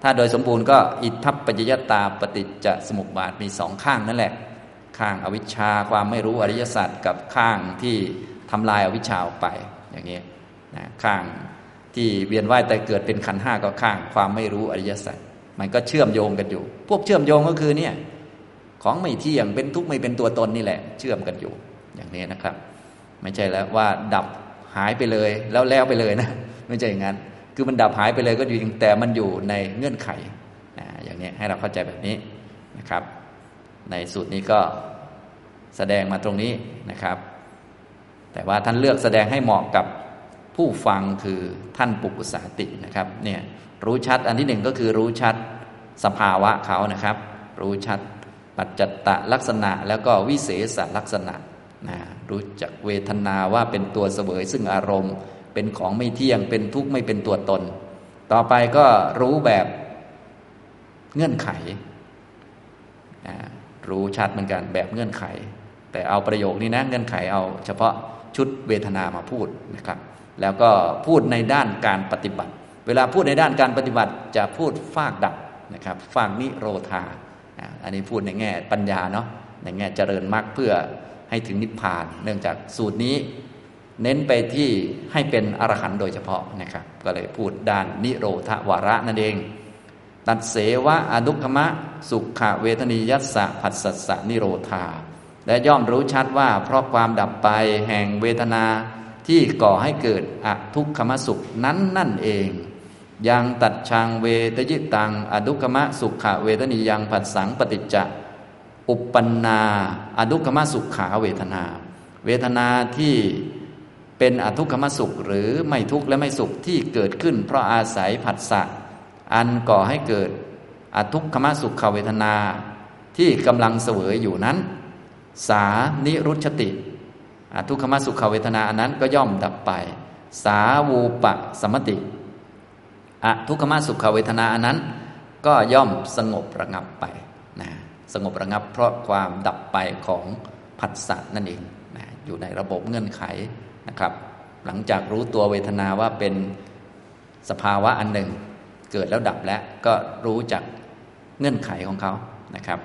ถ้าโดยสมบูรณ์ก็อิทัปปัจจยตาปฏิจจสมุปบาทมีสองข้างนั่นแหละ ข้างอวิชชาความไม่รู้อริยสัจกับข้างที่ทำลายอวิชชาออกไปอย่างนี้นะข้างที่เวียนว่ายแต่เกิดเป็นขันห้าก็ข้าง ความไม่รู้อริยสัจมันก็เชื่อมโยงกันอยู่ พวกเชื่อมโยงก็คือเนี่ย ของไม่เที่ยงเป็นทุกข์ไม่เป็นตัวตนนี่แหละ เชื่อมกันอยู่อย่างนี้นะครับ ไม่ใช่แล้วว่าดับหายไปเลยแล้วแล้วไปเลยนะไม่ใช่อย่างนั้น คือมันดับหายไปเลยก็อยู่แต่มันอยู่ในเงื่อนไขนะอย่างนี้ให้เราเข้าใจแบบนี้นะครับ ในสูตรนี้ก็แสดงมาตรงนี้นะครับ แต่ว่าท่านเลือกแสดงให้เหมาะกับผู้ฟังคือท่านปุกุสาตินะครับเนี่ยรู้ชัดอันที่หนึ่งก็คือรู้ชัดสภาวะเขานะครับ รู้ชัด ปัจจัตตลักษณะแล้วก็วิเศษลักษณะนะรู้จักเวทนาว่าเป็นตัวเสวยซึ่งอารมณ์ เป็นของไม่เที่ยงเป็นทุกข์ไม่เป็นตัวตน ต่อไปก็รู้แบบเงื่อนไขนะรู้ชัดเหมือนกันแบบเงื่อนไข แต่เอาประโยคนี้นะเงื่อนไขเอาเฉพาะชุดเวทนามาพูดนะครับ แล้วก็พูดในด้านการปฏิบัติ เวลาพูดในด้านการปฏิบัติจะพูดฟากดับนะครับฟากนิโรธา อันนี้พูดในแง่ปัญญาเนาะในแง่เจริญมรรคเพื่อให้ถึงนิพพาน เนื่องจากสูตรนี้เน้นไปที่ให้เป็นอรหันต์โดยเฉพาะนะครับก็เลยพูดด้านนิโรธวาระนั่นเอง ตัดเสวะอนุคมะ สุขเวทนิยัสสะผัสสะสะนิโรธา และย่อมรู้ชัดว่าเพราะความดับไปแห่งเวทนาที่ก่อให้เกิดอทุกขมสุขนั้นนั่นเอง ยังตัดชังเวทยิตังอดุขมะสุขะเวทนียังผัสสังปฏิจจะอุปปนาอดุขมะสุขขาเวทนา เวทนาที่เป็นอทุกขมสุขหรือไม่ทุกข์และไม่สุขที่เกิดขึ้น เพราะอาศัยผัสสะอันก่อให้เกิดอทุกขมสุขเวทนา ที่กำลังเสวยอยู่นั้น สานิรุชติอทุกขมสุขเวทนาอันนั้นก็ย่อมดับไป สาวูปะสมติ อะทุกขมาสุขเวทนาอันนั้น ก็ย่อมสงบระงับไปนะสงบระงับเพราะความดับไปของผัสสะนั่นเองนะอยู่ในระบบเงื่อนไขนะครับ หลังจากรู้ตัวเวทนาว่าเป็นสภาวะอันหนึ่ง เกิดแล้วดับแล้วก็รู้จักเงื่อนไขของเขานะครับ